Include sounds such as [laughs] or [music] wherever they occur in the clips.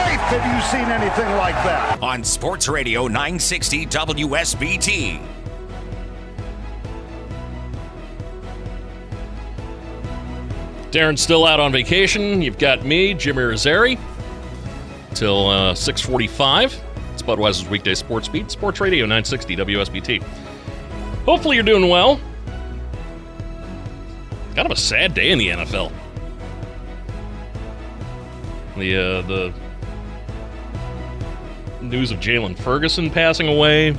life have you seen anything like that? On Sports Radio 960 WSBT. Darren's still out on vacation. You've got me, Jimmy Rosari, till uh, 645. It's Budweiser's weekday sports beat, Sports Radio 960 WSBT. Hopefully you're doing well. Kind of a sad day in the NFL. The uh, the news of Jaylon Ferguson passing away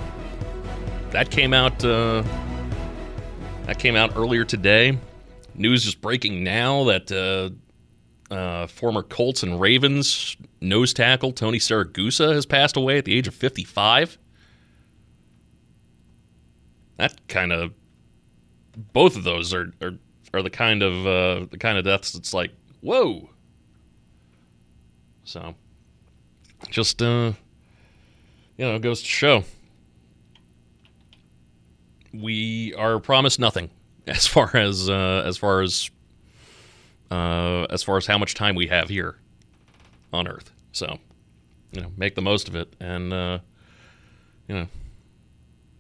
that came out uh, that came out earlier today. News is breaking now that uh, uh, former Colts and Ravens nose tackle Tony Siragusa has passed away at the age of 55. That kind of both of those are are, are the kind of uh, the kind of deaths that's like whoa. So just uh, you know goes to show we are promised nothing [laughs] as far as uh, as far as uh, as far as how much time we have here on Earth. So, you know, make the most of it, and uh, you know,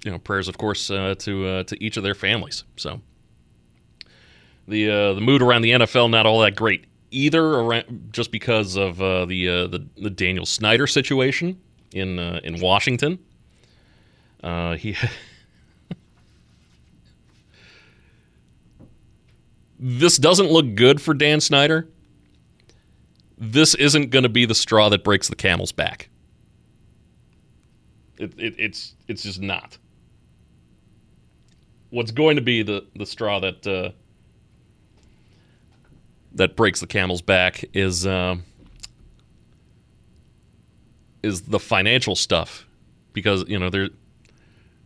you know, prayers, of course, uh, to uh, to each of their families. So, the uh, the mood around the NFL not all that great either, around, just because of the, the the Daniel Snyder situation in uh, in Washington. Uh, he. [laughs] this doesn't look good for Dan Snyder. This isn't going to be the straw that breaks the camel's back. It, it, it's it's just not. What's going to be the, the straw that uh, that breaks the camel's back is uh, is the financial stuff, because you know there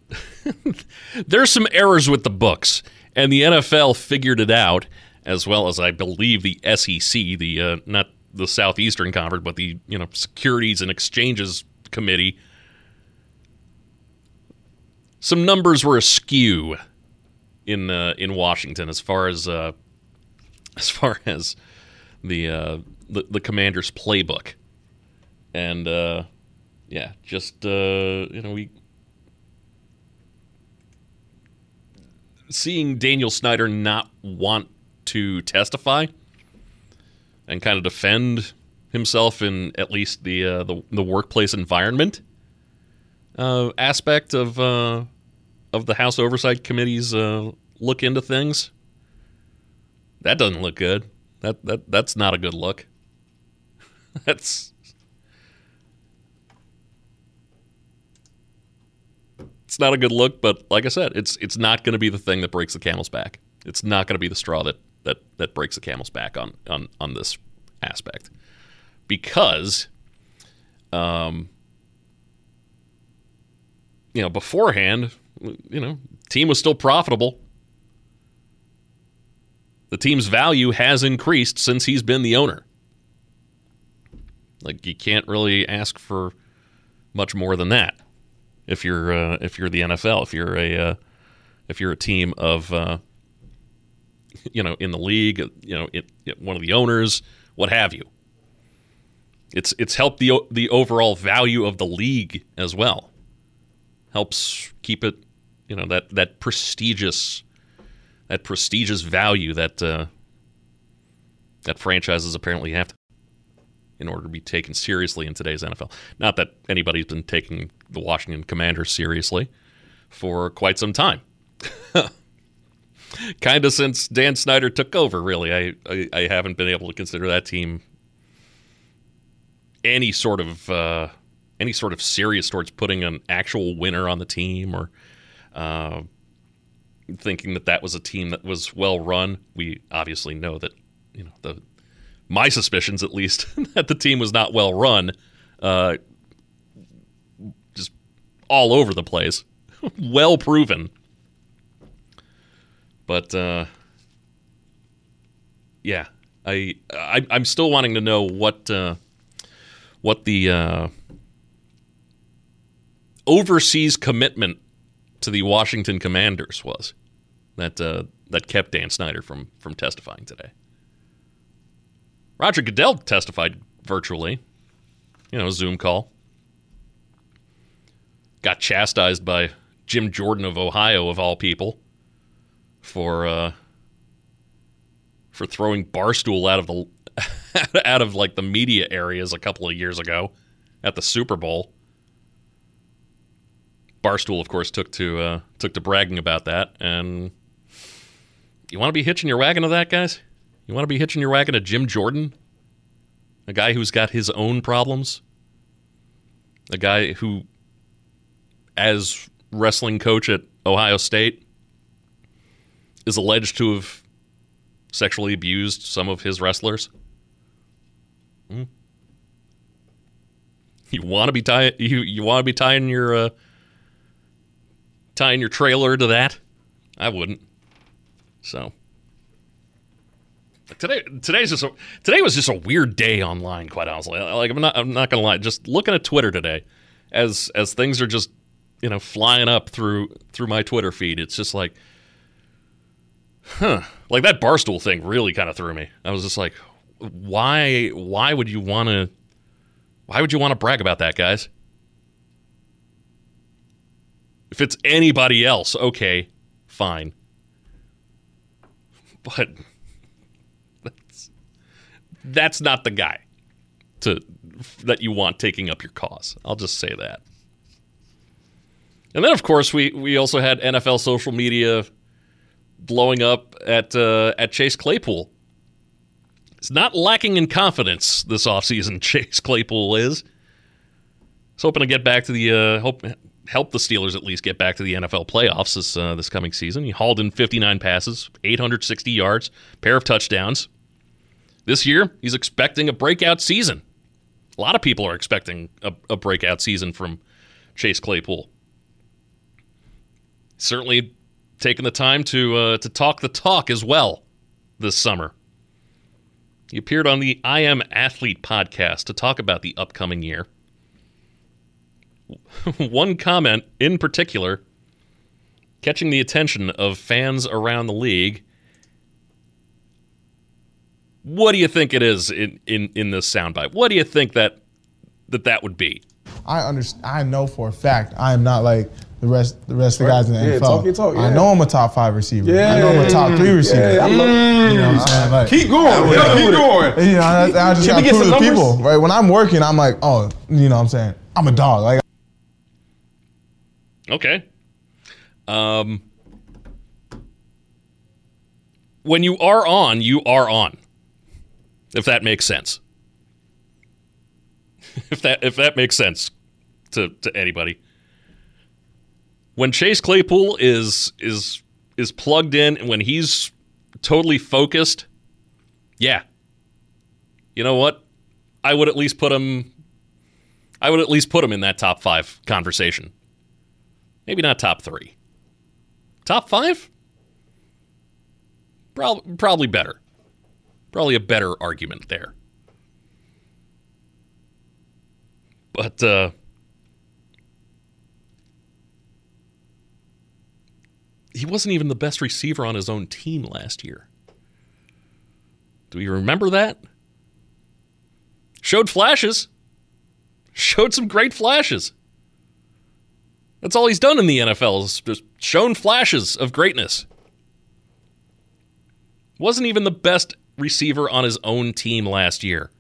[laughs] there's some errors with the books and the NFL figured it out, as well as I believe the SEC, the uh, not the Southeastern Conference, but the you know Securities and Exchanges Committee. Some numbers were askew in uh, in Washington as far as uh, as far [laughs] as the, uh, the the Commanders' playbook, and uh, yeah, just uh, you know we seeing Daniel Snyder not want to testify and kind of defend himself in at least the uh, the, the, workplace environment uh, aspect of uh, of the House Oversight Committee's uh, look into things. That doesn't look good. That that that's not a good look. [laughs] that's it's not a good look, but like I said, it's it's not going to be the thing that breaks the camel's back. It's not going to be the straw that that that breaks the camel's back on on on this aspect, because, um, you know, beforehand, you know, team was still profitable. The team's value has increased since he's been the owner. Like you can't really ask for much more than that if you're uh, if you're the NFL, if you're a uh, if you're a team of uh, you know in the league, you know it, it, one of the owners, what have you. It's it's helped the the overall value of the league as well. Helps keep it, you know that that prestigious that prestigious value that uh, that franchises apparently have to in order to be taken seriously in today's NFL. Not that anybody's been taking the Washington Commanders seriously for quite some time. [laughs] kind of since Dan Snyder took over, really. I, I, I, haven't been able to consider that team any sort of uh, any sort of serious towards putting an actual winner on the team or uh, thinking that that was a team that was well run. We obviously know that you know the my suspicions, at least, [laughs] that the team was not well run, uh, all over the place, [laughs] well proven. But uh, yeah, I, I am still wanting to know what uh, what the uh, overseas commitment to the Washington Commanders was that uh, that kept Dan Snyder from from testifying today. Roger Goodell testified virtually, you know, Zoom call. Got chastised by Jim Jordan of Ohio, of all people, for uh, for throwing Barstool out of the [laughs] out of like the media areas a couple of years ago at the Super Bowl. Barstool, of course, took to uh, took to bragging about that, and you want to be hitching your wagon to that, guys? You want to be hitching your wagon to Jim Jordan? A guy who's got his own problems? A guy who, as wrestling coach at Ohio State, is alleged to have sexually abused some of his wrestlers? Hmm. You want to be tying you you want to be tying your uh, tying your trailer to that? I wouldn't. So today today's just a, today was just a weird day online. Quite honestly, like I'm not I'm not gonna lie. Just looking at Twitter today, as as things are just you know flying up through through my Twitter feed, it's just like, huh? Like that barstool thing really kind of threw me. I was just like, why why would you want to why would you want to brag about that, guys? If it's anybody else, okay, fine. [laughs] But that's that's not the guy to that you want taking up your cause. I'll just say that. And then, of course, we we also had NFL social media blowing up at uh, at Chase Claypool. It's not lacking in confidence this offseason. [laughs] Chase Claypool is. He's hoping to get back to the uh, hope help the Steelers at least get back to the NFL playoffs this uh, this coming season. He hauled in 59 passes, 860 yards, pair of touchdowns. This year, he's expecting a breakout season. A lot of people are expecting a, a breakout season from Chase Claypool. Certainly taking the time to uh, to talk the talk as well this summer. He appeared on the I Am Athlete podcast to talk about the upcoming year. [laughs] One comment in particular catching the attention of fans around the league what do you think it is in, in, in this soundbite? What do you think that that that would be? I understand. I know for a fact I am not like the rest the rest of the guys in the yeah, NFL. Talk, talk, yeah. I know I'm a top five receiver. Yeah, I know I'm a top three receiver. Yeah, you know what I'm saying? Like, keep going. Yeah, keep going. You know, I, I just got to prove to people. Right when I'm working, I'm like, oh, you know what I'm saying? I'm a dog. Like. Okay. Um. When you are on, you are on if that makes sense. [laughs] if that if that makes sense to to anybody. When Chase Claypool is is is plugged in and when he's totally focused, yeah. You know what? I would at least put him I would at least put him in that top 5 conversation. Maybe not top 3. Top 5? Probably probably better. Probably a better argument there. But uh, he wasn't even the best receiver on his own team last year. Do you remember that? Showed flashes. Showed some great flashes. That's all he's done in the NFL is just shown flashes of greatness. Wasn't even the best receiver on his own team last year.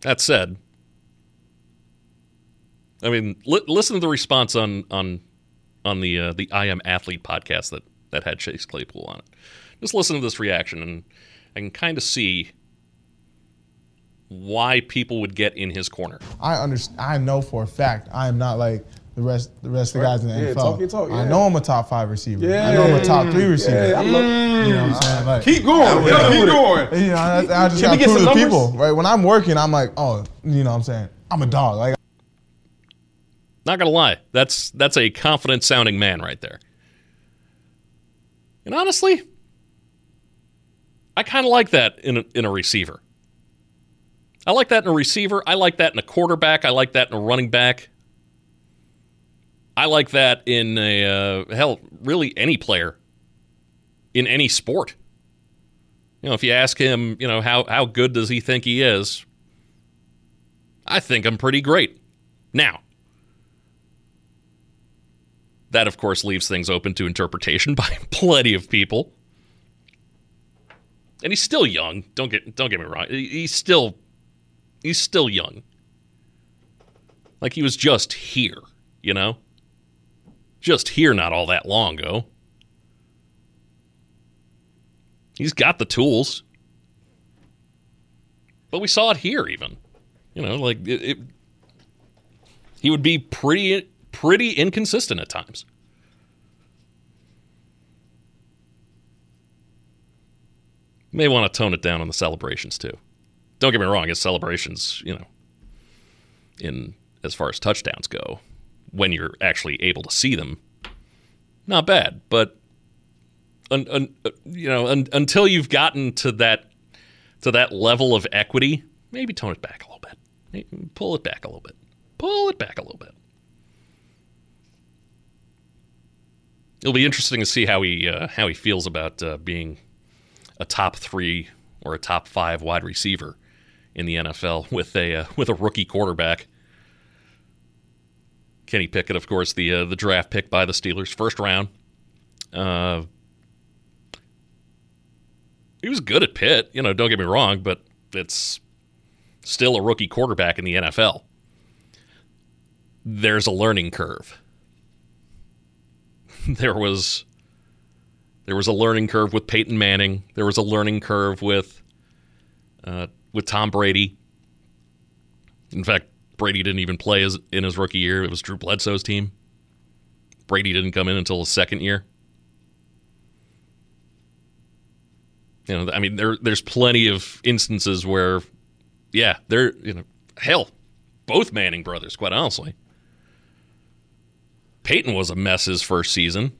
That said, I mean, li- listen to the response on on on the uh, the I Am Athlete podcast that that had Chase Claypool on it. Just listen to this reaction, and I can kind of see why people would get in his corner. I understand. I know for a fact I am not like the rest the rest of the guys in the Yeah, NFL. talk your talk, I know I'm a top five receiver. Yeah. I know I'm a top three receiver. Yeah, I love- You know what I'm saying? Like, Keep going. Yeah. Keep going. you know, I, I just got get to prove to numbers? people, right? When I'm working, I'm like, oh, you know what I'm saying? I'm a dog. Like, Not gonna lie, that's that's a confident sounding man right there. And honestly, I kind of like that in a, in a receiver. I like that in a receiver. I like that in a quarterback. I like that in a running back. I like that in a uh, hell, really any player in any sport. You know, if you ask him, you know, how how good does he think he is? I think I'm pretty great. Now, that of course leaves things open to interpretation [laughs] by plenty of people. And he's still young. Don't get don't get me wrong. He's still he's still young. Like he was just here, you know? Just here not all that long ago. He's got the tools. But we saw it here even. You know, like it, it he would be pretty pretty inconsistent at times. May want to tone it down on the celebrations too. Don't get me wrong, his celebrations, you know, in as far as touchdowns go, when you're actually able to see them, not bad. But un, un, uh, you know, un, until you've gotten to that to that level of equity, maybe tone it back a little bit. Maybe Pull it back a little bit. Pull it back a little bit. It'll be interesting to see how he uh, how he feels about uh, being a top three or a top five wide receiver in the NFL [laughs] with a uh, with a rookie quarterback. Kenny Pickett, of course, the uh, the draft pick by the Steelers, first round. Uh, he was good at Pitt, you know. Don't get me wrong, but it's still a rookie quarterback in the NFL. There's a learning curve. [laughs] there was there was a learning curve with Peyton Manning. There was a learning curve with uh, with Tom Brady. In fact, Brady didn't even play in his rookie year. It was Drew Bledsoe's team. Brady didn't come in until his second year. You know, I mean, there there's plenty of instances where, yeah, they're you know, hell, both Manning brothers, quite honestly. Peyton was a mess his first season.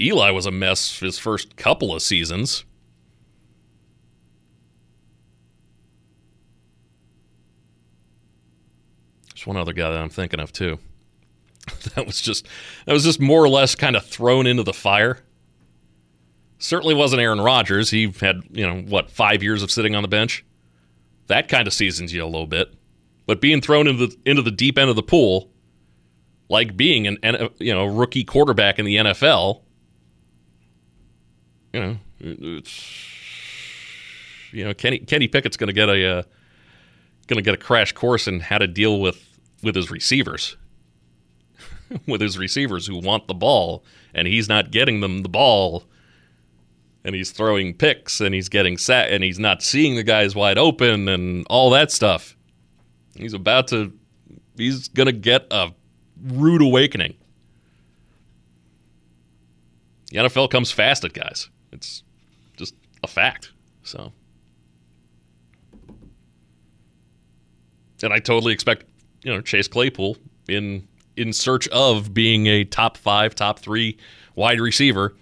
Eli was a mess his first couple of seasons. There's one other guy that I'm thinking of too. [laughs] that was just that was just more or less kind of thrown into the fire. Certainly wasn't Aaron Rodgers. He had, you know, what, five years of sitting on the bench. That kind of seasons you a little bit. But being thrown into the into the deep end of the pool, like being an you know rookie quarterback in the NFL, you know, it's you know Kenny Kenny Pickett's going to get a uh, going to get a crash course in how to deal with with his receivers, [laughs] with his receivers who want the ball and he's not getting them the ball, and he's throwing picks and he's getting set and he's not seeing the guys wide open and all that stuff. He's about to he's going to get a rude awakening. The NFL comes fast at guys. It's just a fact. So, and I totally expect you know Chase Claypool in in search of being a top five, top three wide receiver.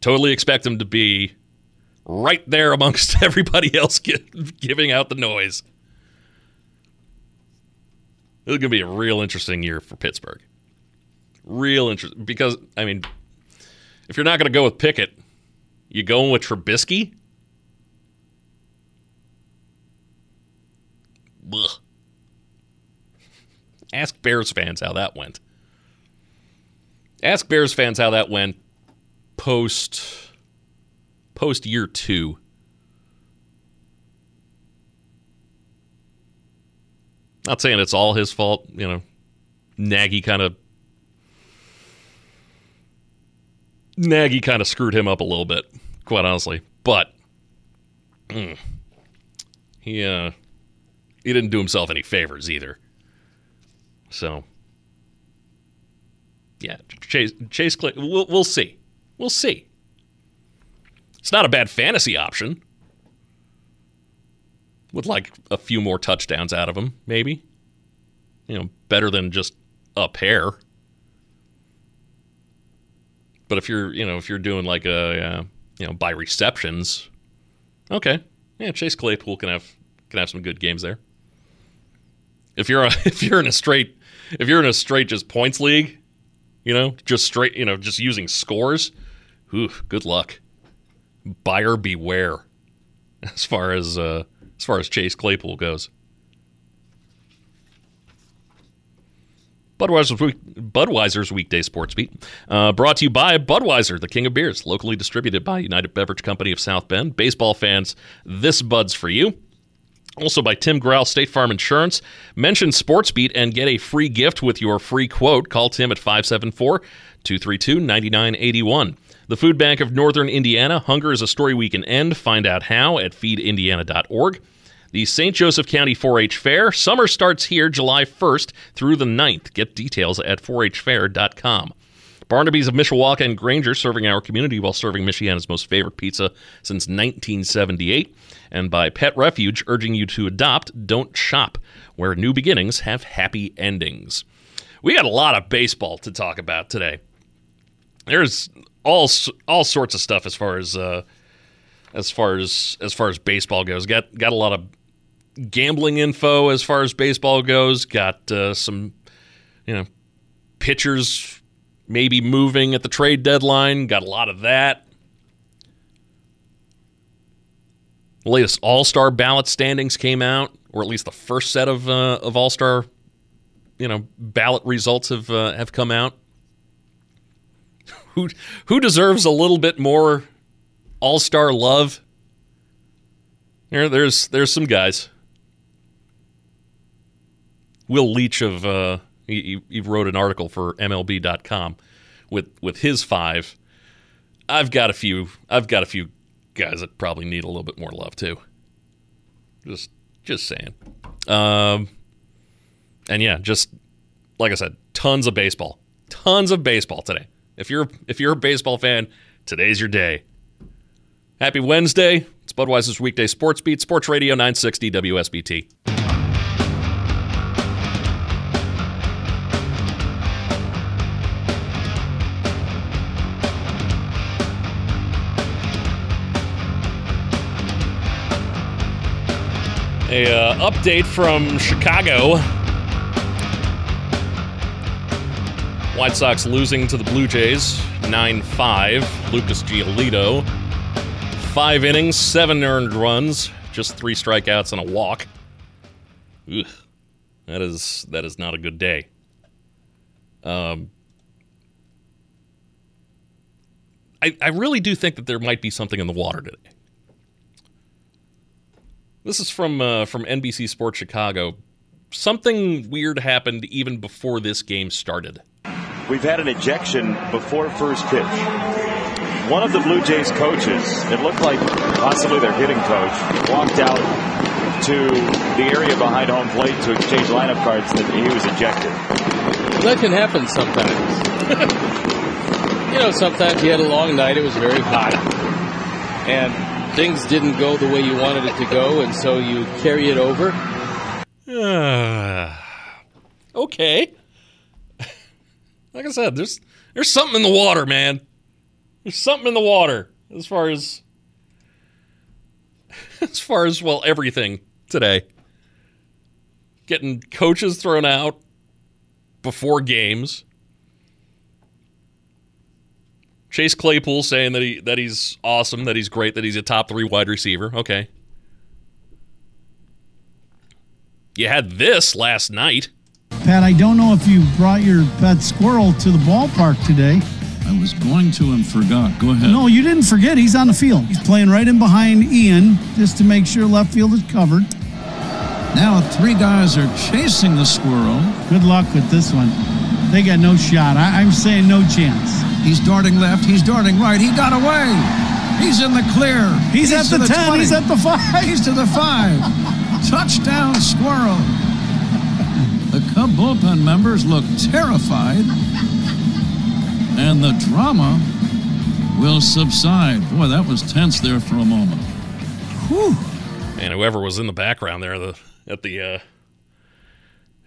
Totally expect him to be right there amongst [laughs] everybody else gi- giving out the noise. It's going to be a real interesting year for Pittsburgh. Real interest because I mean, if you're not going to go with Pickett, you going with Trubisky? Ask Bears fans how that went. Ask Bears fans how that went post post year two. Not saying it's all his fault. You know, Nagy kind of Nagy kind of screwed him up a little bit, quite honestly. But mm, he uh, he didn't do himself any favors either. So yeah, Chase Chase Clay. We'll, we'll see. We'll see. It's not a bad fantasy option. Would like a few more touchdowns out of him, maybe. You know, better than just a pair. But if you're, you know, if you're doing like a, uh, you know, by receptions, okay, yeah, Chase Claypool can have can have some good games there. If you're a, [laughs] if you're in a straight if you're in a straight just points league, you know, just straight, you know, just using scores, ooh, good luck. Buyer beware, [laughs] as far as uh, as far as Chase Claypool goes. Budweiser's, week, Budweiser's weekday sports beat, uh, brought to you by Budweiser, the king of beers, locally distributed by United Beverage Company of South Bend. Baseball fans, this Bud's for you. Also by Tim Grell, State Farm Insurance. Mention SportsBeat and get a free gift with your free quote. Call Tim at 574 232 9981. The Food Bank of Northern Indiana. Hunger is a story we can end. Find out how at feedindiana.org. The St. Joseph County 4 H Fair. Summer starts here July 1st through the 9th. Get details at 4hfair.com. Barnaby's of Mishawaka and Granger serving our community while serving Michiana's most favorite pizza since 1978. And by Pet Refuge, urging you to adopt, don't shop, where new beginnings have happy endings. We got a lot of baseball to talk about today. There's all all sorts of stuff as far as uh, as far as as far as baseball goes. Got got a lot of gambling info as far as baseball goes. Got uh, some you know pitchers maybe moving at the trade deadline. Got a lot of that. The latest All Star ballot standings came out, or at least the first set of uh, of All Star, you know, ballot results have uh, have come out. who who deserves a little bit more All Star love? There, there's there's some guys. Will Leitch of uh, he, he wrote an article for MLB.com with with his five. I've got a few. I've got a few guys that probably need a little bit more love too. Just just saying. Um, and yeah, just like I said, tons of baseball, tons of baseball today. If you're if you're a baseball fan, today's your day. Happy Wednesday. It's Budweiser's weekday sports beat, Sports Radio 960 WSBT. A uh, update from Chicago. White Sox losing to the Blue Jays 9 5. Lucas Giolito. Five innings, seven earned runs, just three strikeouts and a walk. Ugh. That is that is not a good day. Um, I, I really do think that there might be something in the water today. This is from uh, from NBC Sports Chicago. Something weird happened even before this game started. We've had an ejection before first pitch. One of the Blue Jays coaches, it looked like possibly their hitting coach, walked out to the area behind home plate to exchange lineup cards that he was ejected. That can happen sometimes. [laughs] you know, sometimes you had a long night, it was very hot. And things didn't go the way you wanted it to go, and so you carry it over? [sighs] Okay. [laughs] like I said, there's there's something in the water, man. There's something in the water as far as [laughs] as far as well everything today. Getting coaches thrown out before games. Chase Claypool saying that he that he's awesome, that he's great, that he's a top three wide receiver. Okay. You had this last night. Pat, I don't know if you brought your pet squirrel to the ballpark today. I was going to and forgot. Go ahead. No, you didn't forget. He's on the field. He's playing right in behind Ian just to make sure left field is covered. Now three guys are chasing the squirrel. Good luck with this one. They got no shot. I, am saying no chance. He's darting left. He's darting right. He got away. He's in the clear. He's, he's at the, the 10. 20. He's at the 5. He's to the 5. Touchdown, squirrel. The Cub bullpen members look terrified. And the drama will subside. Boy, that was tense there for a moment. Whew. And whoever was in the background there the, at the uh,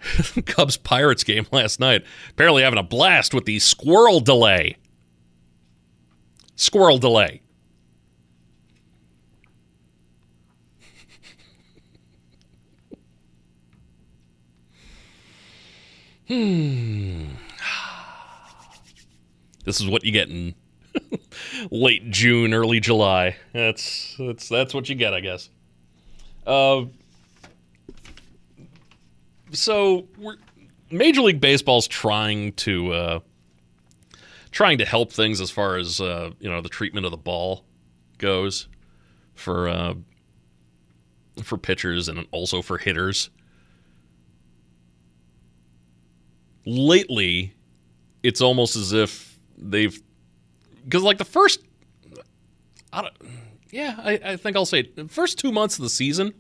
[laughs] Cubs Pirates game last night, apparently having a blast with the squirrel delay. Squirrel delay. Hmm. [sighs] This is what you get in [laughs] late June, early July. That's that's that's what you get, I guess. Uh, so Major League Baseball's trying to uh, trying to help things as far as uh, you know the treatment of the ball goes for uh, for pitchers and also for hitters. Lately, it's almost as if they've because like the first, I don't, yeah, I, I think I'll say it, first two months of the season,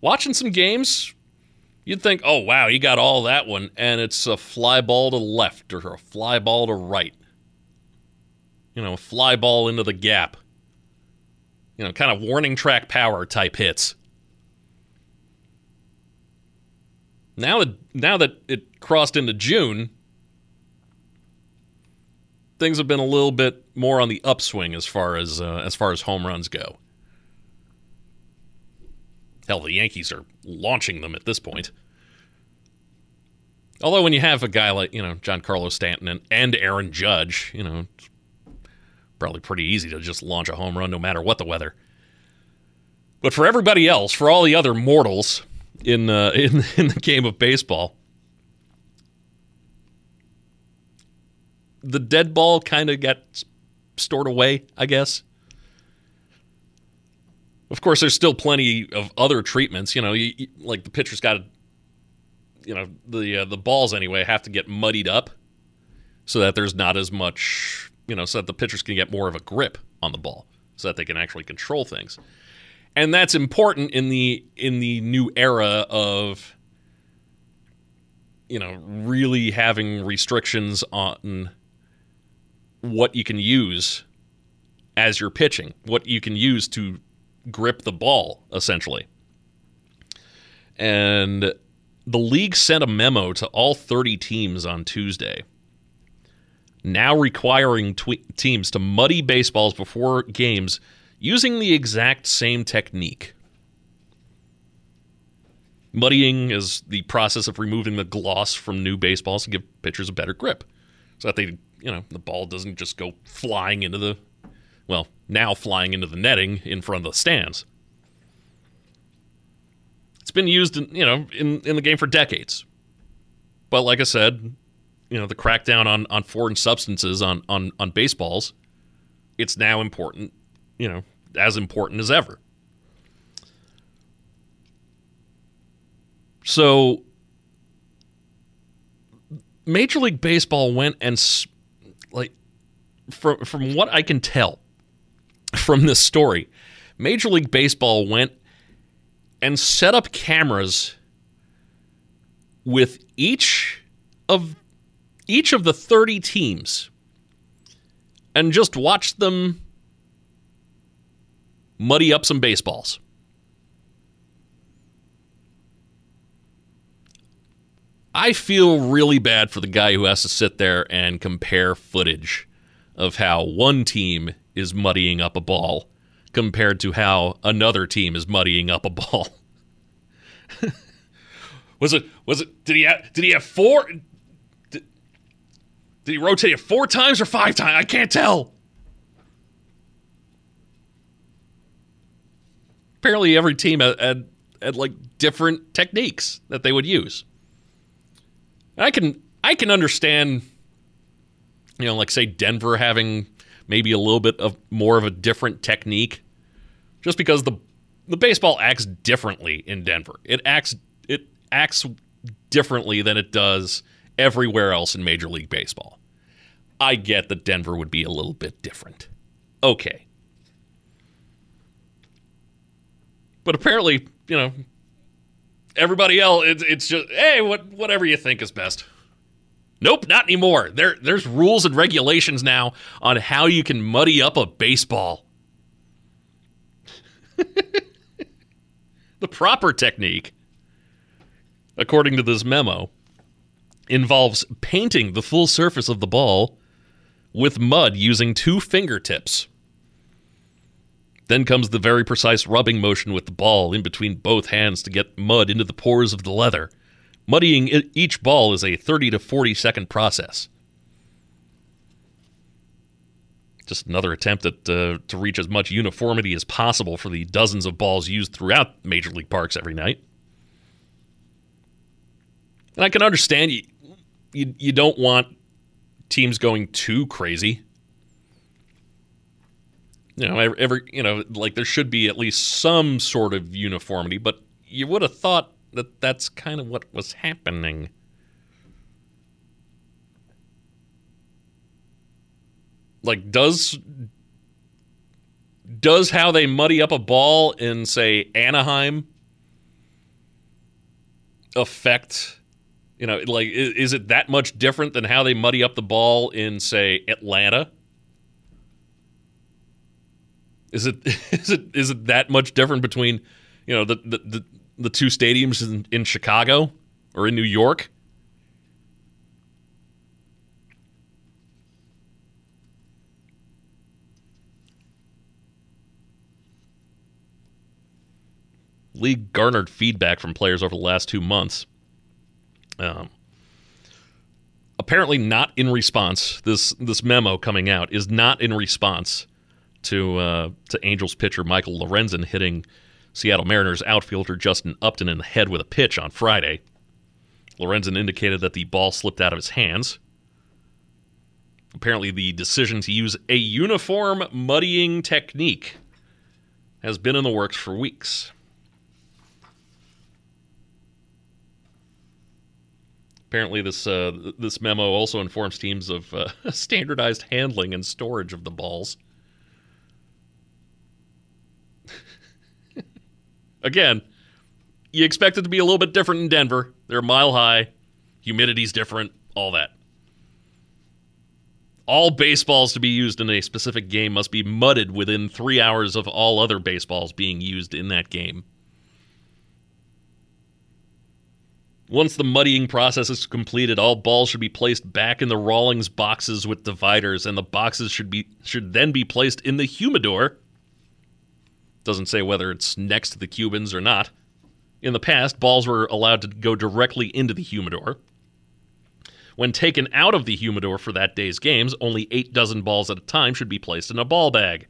watching some games, you'd think, oh wow, you got all that one, and it's a fly ball to left or a fly ball to right. You know, a fly ball into the gap. You know, kind of warning track power type hits. Now that now that it crossed into June, things have been a little bit more on the upswing as far as uh, as far as home runs go. Hell, the Yankees are launching them at this point. Although when you have a guy like you know Giancarlo Stanton and, and Aaron Judge, you know, it's probably pretty easy to just launch a home run no matter what the weather. But for everybody else, for all the other mortals in uh, [laughs] in in the game of baseball, the dead ball kind of got stored away, I guess. Of course, there's still plenty of other treatments. You know, you, you, like the pitcher's got to, you know, the uh, the balls anyway have to get muddied up so that there's not as much, you know, so that the pitchers can get more of a grip on the ball, so that they can actually control things. And that's important in the in the new era of, you know, really having restrictions on what you can use as you're pitching, what you can use to grip the ball, essentially. And the league sent a memo to all 30 teams on Tuesday, now requiring tw- teams to muddy baseballs before games using the exact same technique. Muddying is the process of removing the gloss from new baseballs to give pitchers a better grip so that they you know, the ball doesn't just go flying into the, well, now flying into the netting in front of the stands. It's been used, in, you know, in, in the game for decades. But like I said, you know, the crackdown on, on foreign substances on, on, on baseballs, it's now important, you know, as important as ever. So Major League Baseball went and like from from what I can tell from this story, Major League Baseball went and set up cameras with each of each of the 30 teams and just watched them muddy up some baseballs. I feel really bad for the guy who has to sit there and compare footage of how one team is muddying up a ball compared to how another team is muddying up a ball. [laughs] was it was it did he have did he have four did, did he rotate it four times or five times? I can't tell. Apparently every team had, had, had like different techniques that they would use. I can I can understand, you know, like say Denver having maybe a little bit of more of a different technique, just because the the baseball acts differently in Denver. It acts it acts differently than it does everywhere else in Major League Baseball. I get that Denver would be a little bit different. Okay. But apparently, you know, everybody else it's, it's just hey, what whatever you think is best. Nope, not anymore. There there's rules and regulations now on how you can muddy up a baseball. [laughs] the proper technique, according to this memo, involves painting the full surface of the ball with mud using two fingertips. Then comes the very precise rubbing motion with the ball in between both hands to get mud into the pores of the leather. Muddying each ball is a 30 to 40 second process. Just another attempt at uh, to reach as much uniformity as possible for the dozens of balls used throughout major league parks every night. And I can understand you, you, you don't want teams going too crazy. You know, every you know, like there should be at least some sort of uniformity, but you would have thought that that's kind of what was happening. Like does does how they muddy up a ball in say Anaheim affect you know like is, it that much different than how they muddy up the ball in say Atlanta? Is it [laughs] is it is it that much different between you know the, the the two stadiums in, in Chicago or in New York. League garnered feedback from players over the last two months. Um, apparently, not in response. This this memo coming out is not in response to uh, to Angels pitcher Michael Lorenzen hitting Seattle Mariners outfielder Justin Upton in the head with a pitch on Friday. Lorenzen indicated that the ball slipped out of his hands. Apparently, the decision to use a uniform muddying technique has been in the works for weeks. Apparently, this uh, this memo also informs teams of uh, [laughs] standardized handling and storage of the balls. Again, you expect it to be a little bit different in Denver. They're mile high, humidity's different, all that. All baseballs to be used in a specific game must be mudded within three hours of all other baseballs being used in that game. Once the muddying process is completed, all balls should be placed back in the Rawlings boxes with dividers, and the boxes should be should then be placed in the humidor doesn't say whether it's next to the Cubans or not. In the past, balls were allowed to go directly into the humidor. When taken out of the humidor for that day's games, only eight dozen balls at a time should be placed in a ball bag.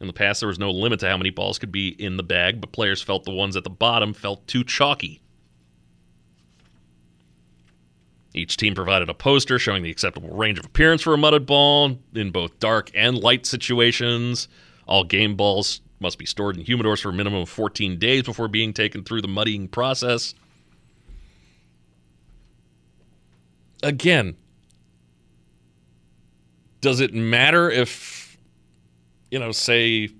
In the past, there was no limit to how many balls could be in the bag, but players felt the ones at the bottom felt too chalky. Each team provided a poster showing the acceptable range of appearance for a mudded ball in both dark and light situations. All game balls must be stored in humidors for a minimum of 14 days before being taken through the muddying process. Again, does it matter if, you know, say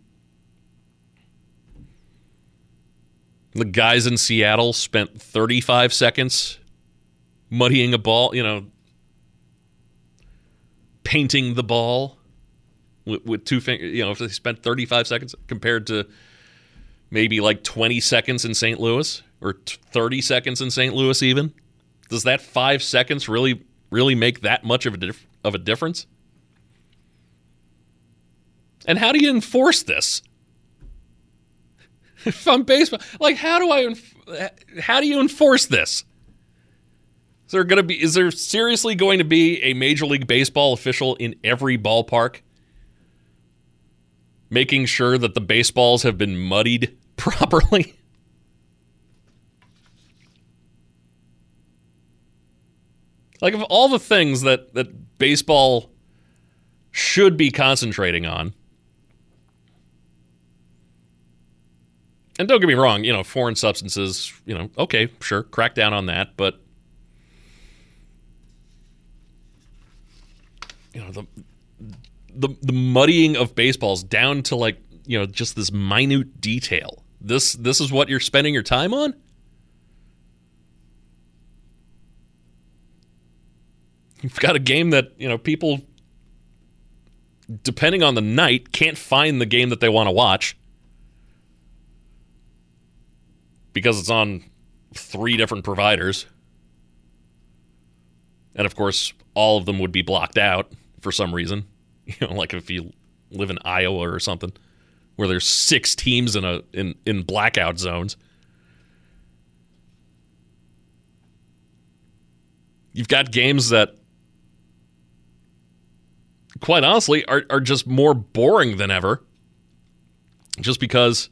the guys in Seattle spent 35 seconds muddying a ball, you know, painting the ball? With, with two fingers. You know, if they spent 35 seconds compared to maybe like 20 seconds in St. Louis or 30 seconds in St. Louis, even does that five seconds really really make that much of a dif- of a difference? And how do you enforce this? [laughs] if I'm baseball, like how do I how do you enforce this? Is there going to be is there seriously going to be a major league baseball official in every ballpark making sure that the baseballs have been muddied [laughs] properly. like of all the things that that baseball should be concentrating on and don't get me wrong, you know, foreign substances, you know, okay, sure, crack down on that, but you know, the the the muddying of baseballs down to like, you know, just this minute detail. This this is what you're spending your time on? You've got a game that, you know, people depending on the night can't find the game that they want to watch because it's on three different providers. And of course, all of them would be blocked out for some reason. [laughs] You know, like if you live in Iowa or something, where there's six teams in a in, in blackout zones. You've got games that quite honestly are, are just more boring than ever. Just because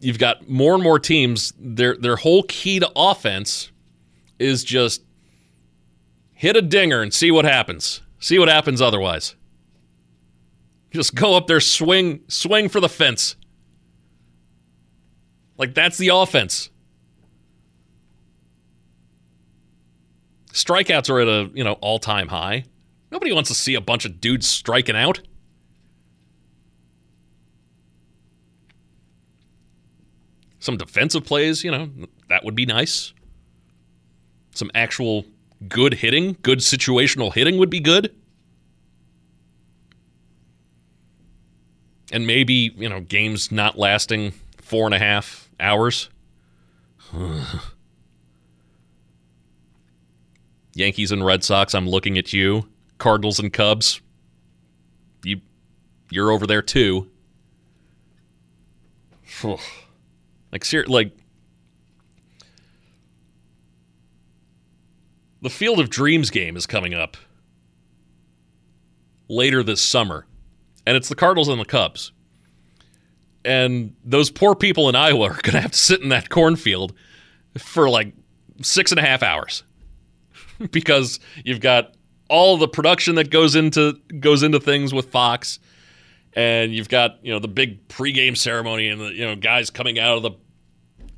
you've got more and more teams, their their whole key to offense is just hit a dinger and see what happens. See what happens otherwise. Just go up there, swing, swing for the fence. Like that's the offense. Strikeouts are at a, you know, all-time high. Nobody wants to see a bunch of dudes striking out. Some defensive plays, you know, that would be nice. Some actual good hitting, good situational hitting would be good. And maybe, you know, games not lasting four and a half hours. [sighs] Yankees and Red Sox, I'm looking at you. Cardinals and Cubs, you you're over there too. [sighs] like ser- like the Field of Dreams game is coming up later this summer, and it's the Cardinals and the Cubs. And those poor people in Iowa are going to have to sit in that cornfield for like six and a half hours [laughs] because you've got all the production that goes into goes into things with Fox, and you've got you know the big pregame ceremony and the you know guys coming out of the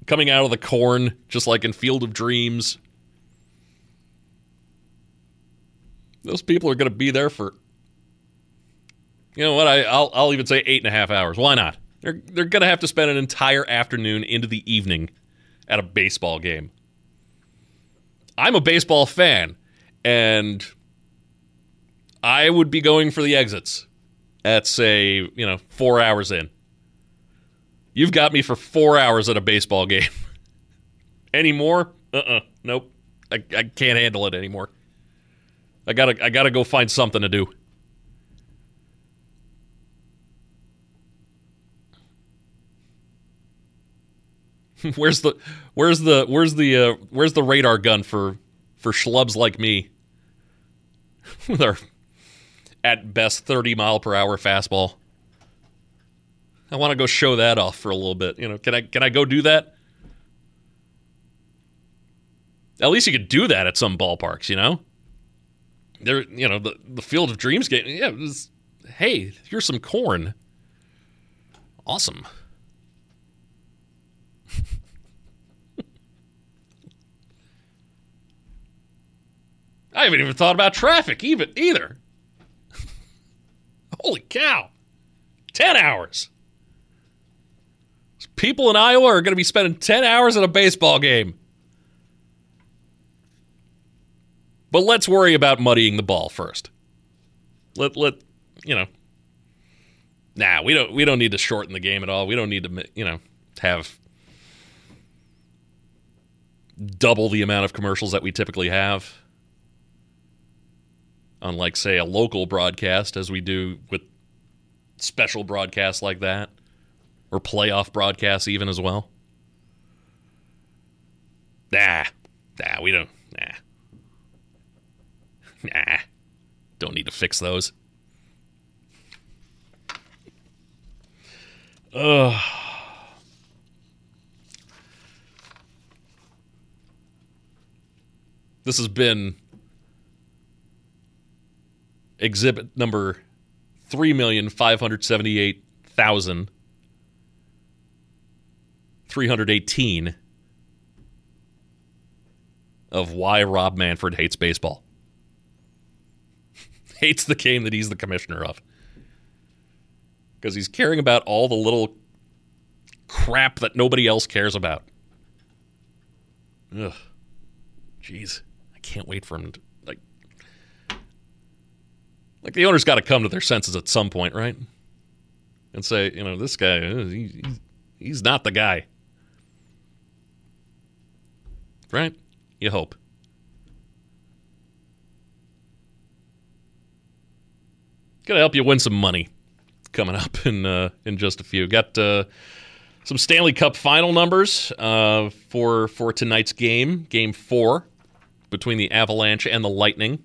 coming out of the corn just like in Field of Dreams. Those people are going to be there for you know what I I'll I'll even say eight and a half hours. Why not? They're they're to have to spend an entire afternoon into the evening at a baseball game. I'm a baseball fan, and I would be going for the exits at say, you know, four hours in. You've got me for four hours at a baseball [laughs] game. Any more? Uh-uh. Nope. I, I can't handle it anymore. I gotta I gotta go find something to do. [laughs] where's the where's the where's the uh, where's the radar gun for for schlubs like me [laughs] with our at best 30 mile per hour fastball. I want to go show that off for a little bit. You know, can I can I go do that? At least you could do that at some ballparks, you know? There you know, the the Field of Dreams game, yeah, was, hey, here's some corn. Awesome. I haven't even thought about traffic even either. [laughs] Holy cow. 10 hours. People in Iowa are going to be spending 10 hours at a baseball game. But let's worry about muddying the ball first. Let let you know. Nah, we don't we don't need to shorten the game at all. We don't need to you know have double the amount of commercials that we typically have unlike, say, a local broadcast, as we do with special broadcasts like that, or playoff broadcasts even as well. Nah, nah, we don't. Nah, nah, don't need to fix those. Ugh. This has been exhibit number 3,578,000 318 of why Rob Manfred hates baseball. [laughs] hates the game that he's the commissioner of. Because he's caring about all the little crap that nobody else cares about. Ugh. Jeez. I can't wait for him to like the owner's got to come to their senses at some point, right? And say, you know, this guy, uh, he, he's not the guy. Right? You hope. Gonna help you win some money coming up in uh, in just a few. Got uh, some Stanley Cup final numbers uh, for for tonight's game, Game Four, between the Avalanche and the Lightning.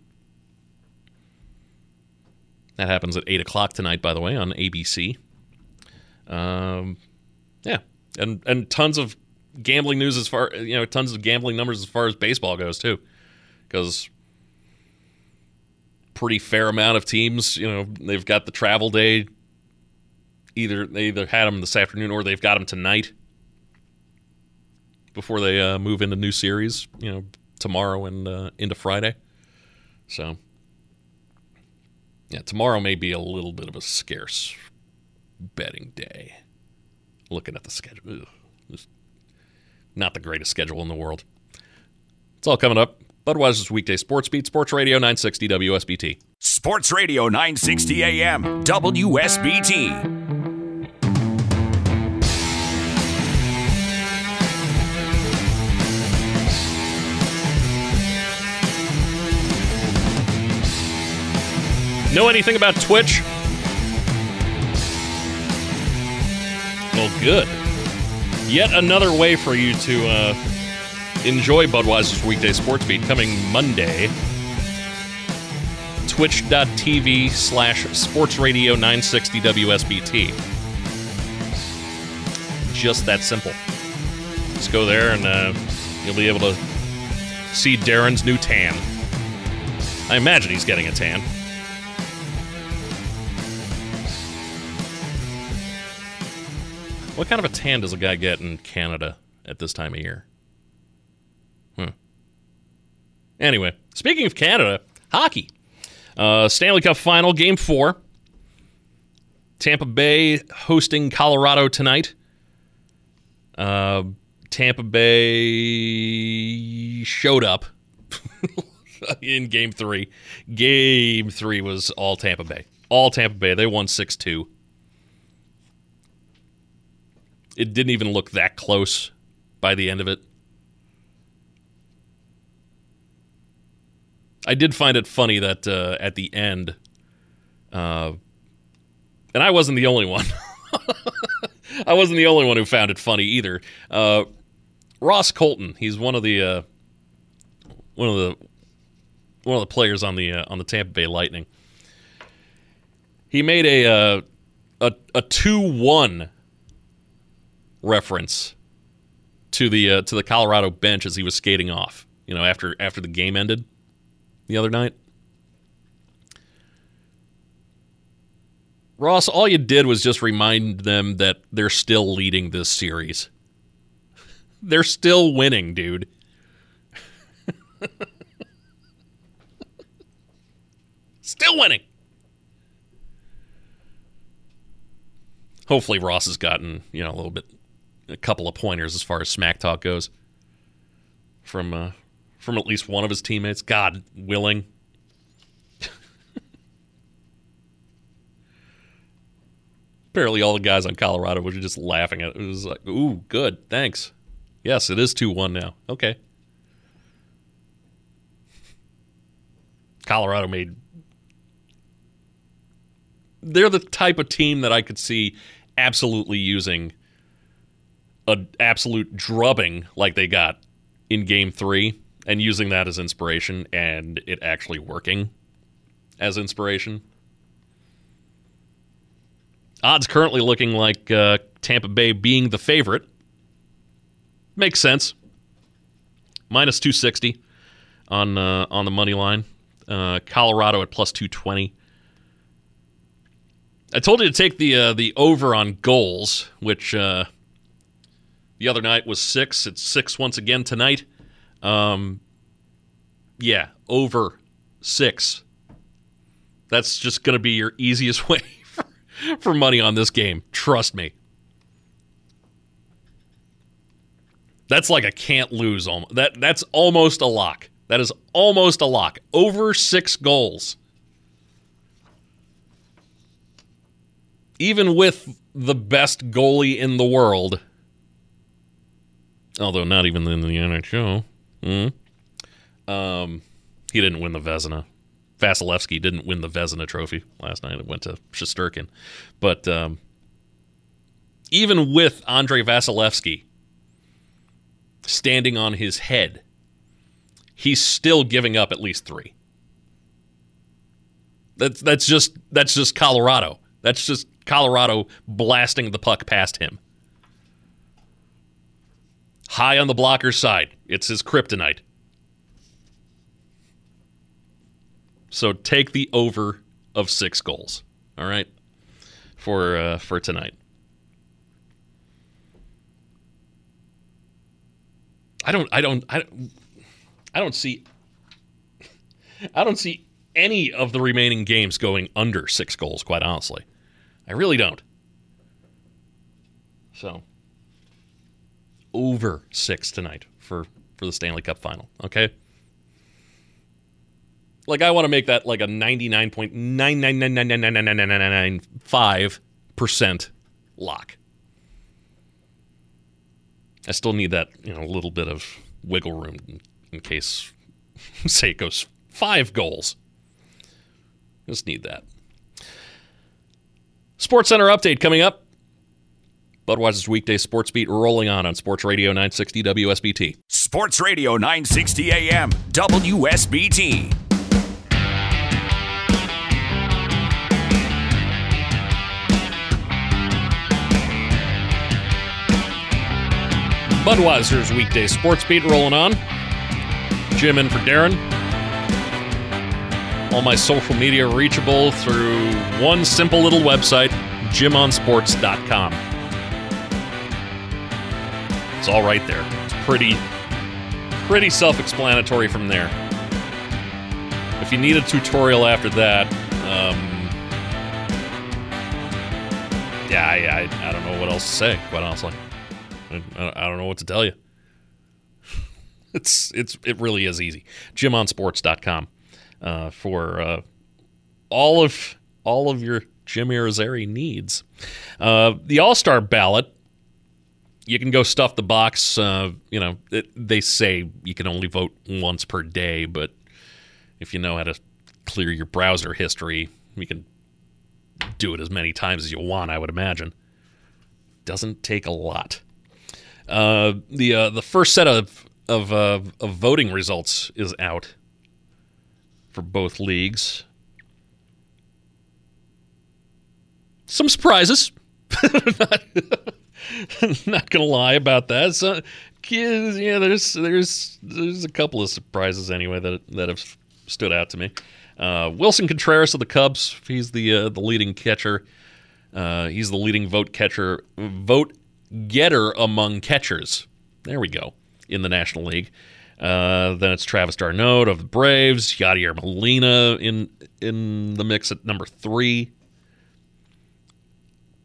That happens at eight o'clock tonight, by the way, on ABC. Um, yeah, and and tons of gambling news as far you know, tons of gambling numbers as far as baseball goes too, because pretty fair amount of teams, you know, they've got the travel day. Either they either had them this afternoon or they've got them tonight before they uh, move into new series. You know, tomorrow and uh, into Friday. So, yeah, tomorrow may be a little bit of a scarce betting day. Looking at the schedule, Ugh, not the greatest schedule in the world. It's all coming up. Budweiser's weekday sports beat, Sports Radio 960 WSBT. Sports Radio 960 AM, WSBT. Know anything about Twitch? Well, good. Yet another way for you to uh, enjoy Budweiser's weekday sports beat coming Monday. Twitch.tv slash sports radio 960 WSBT. Just that simple. Just go there and uh, you'll be able to see Darren's new tan. I imagine he's getting a tan. What kind of a tan does a guy get in Canada at this time of year? Hmm. Anyway, speaking of Canada, hockey. Uh, Stanley Cup final, game four. Tampa Bay hosting Colorado tonight. Uh, Tampa Bay showed up [laughs] in game three. Game three was all Tampa Bay. All Tampa Bay. They won 6 2. It didn't even look that close by the end of it. I did find it funny that uh, at the end, uh, and I wasn't the only one. [laughs] I wasn't the only one who found it funny either. Uh, Ross Colton, he's one of the uh, one of the one of the players on the uh, on the Tampa Bay Lightning. He made a uh, a a two one reference to the uh, to the Colorado bench as he was skating off. You know, after after the game ended the other night. Ross, all you did was just remind them that they're still leading this series. [laughs] they're still winning, dude. [laughs] still winning. Hopefully Ross has gotten, you know, a little bit a couple of pointers as far as smack talk goes from uh, from at least one of his teammates. God willing. [laughs] Apparently, all the guys on Colorado were just laughing at it. It was like, "Ooh, good, thanks." Yes, it is two one now. Okay. Colorado made. They're the type of team that I could see absolutely using an absolute drubbing like they got in game three and using that as inspiration and it actually working as inspiration. Odds currently looking like uh, Tampa Bay being the favorite. Makes sense. Minus 260 on uh, on the money line. Uh, Colorado at plus 220. I told you to take the uh, the over on goals, which uh, The other night was six. It's six once again tonight. Um, yeah, over six. That's just going to be your easiest [laughs] way for, money on this game. Trust me. That's like a can't lose. That that's almost a lock. That is almost a lock. Over six goals. Even with the best goalie in the world, although not even in the NHL, mm, um, he didn't win the Vezina. Vasilevskiy didn't win the Vezina trophy last night. It went to Shesterkin. But um, even with Andrei Vasilevskiy standing on his head, he's still giving up at least three. That's that's just that's just Colorado. That's just Colorado blasting the puck past him. High on the blocker side. It's his kryptonite. So take the over of six goals. All right, for uh, for tonight. I don't. I don't. I don't, I don't see. I don't see any of the remaining games going under six goals. Quite honestly, I really don't. So over six tonight for for the Stanley Cup final. Okay. Like I want to make that like a ninety nine point nine nine nine nine nine nine nine nine nine nine five percent lock. I still need that you know a little bit of wiggle room in case [laughs] say it goes five goals. Just need that. Sports Center update coming up. Budweiser's weekday sports beat rolling on on Sports Radio 960 WSBT. Sports Radio 960 AM WSBT. Budweiser's weekday sports beat rolling on. Jim in for Darren. All my social media reachable through one simple little website, jimonsports.com. It's all right there. It's pretty, pretty self-explanatory from there. If you need a tutorial after that, um, yeah, I, I, I don't know what else to say, quite honestly. I, I don't know what to tell you. [laughs] it's it's it really is easy. JimOnSports.com uh, for uh, all of all of your Jim Irizarry needs. Uh, the All Star ballot. You can go stuff the box. Uh, you know it, they say you can only vote once per day, but if you know how to clear your browser history, you can do it as many times as you want. I would imagine. Doesn't take a lot. Uh, the uh, the first set of of, uh, of voting results is out for both leagues. Some surprises. [laughs] [laughs] not, gonna lie about that. So, yeah, there's there's there's a couple of surprises anyway that that have stood out to me. Uh, Willson Contreras of the Cubs. He's the uh, the leading catcher. Uh, he's the leading vote catcher, vote getter among catchers. There we go in the National League. Uh, then it's Travis d'Arnaud of the Braves, Yadier Molina in in the mix at number three.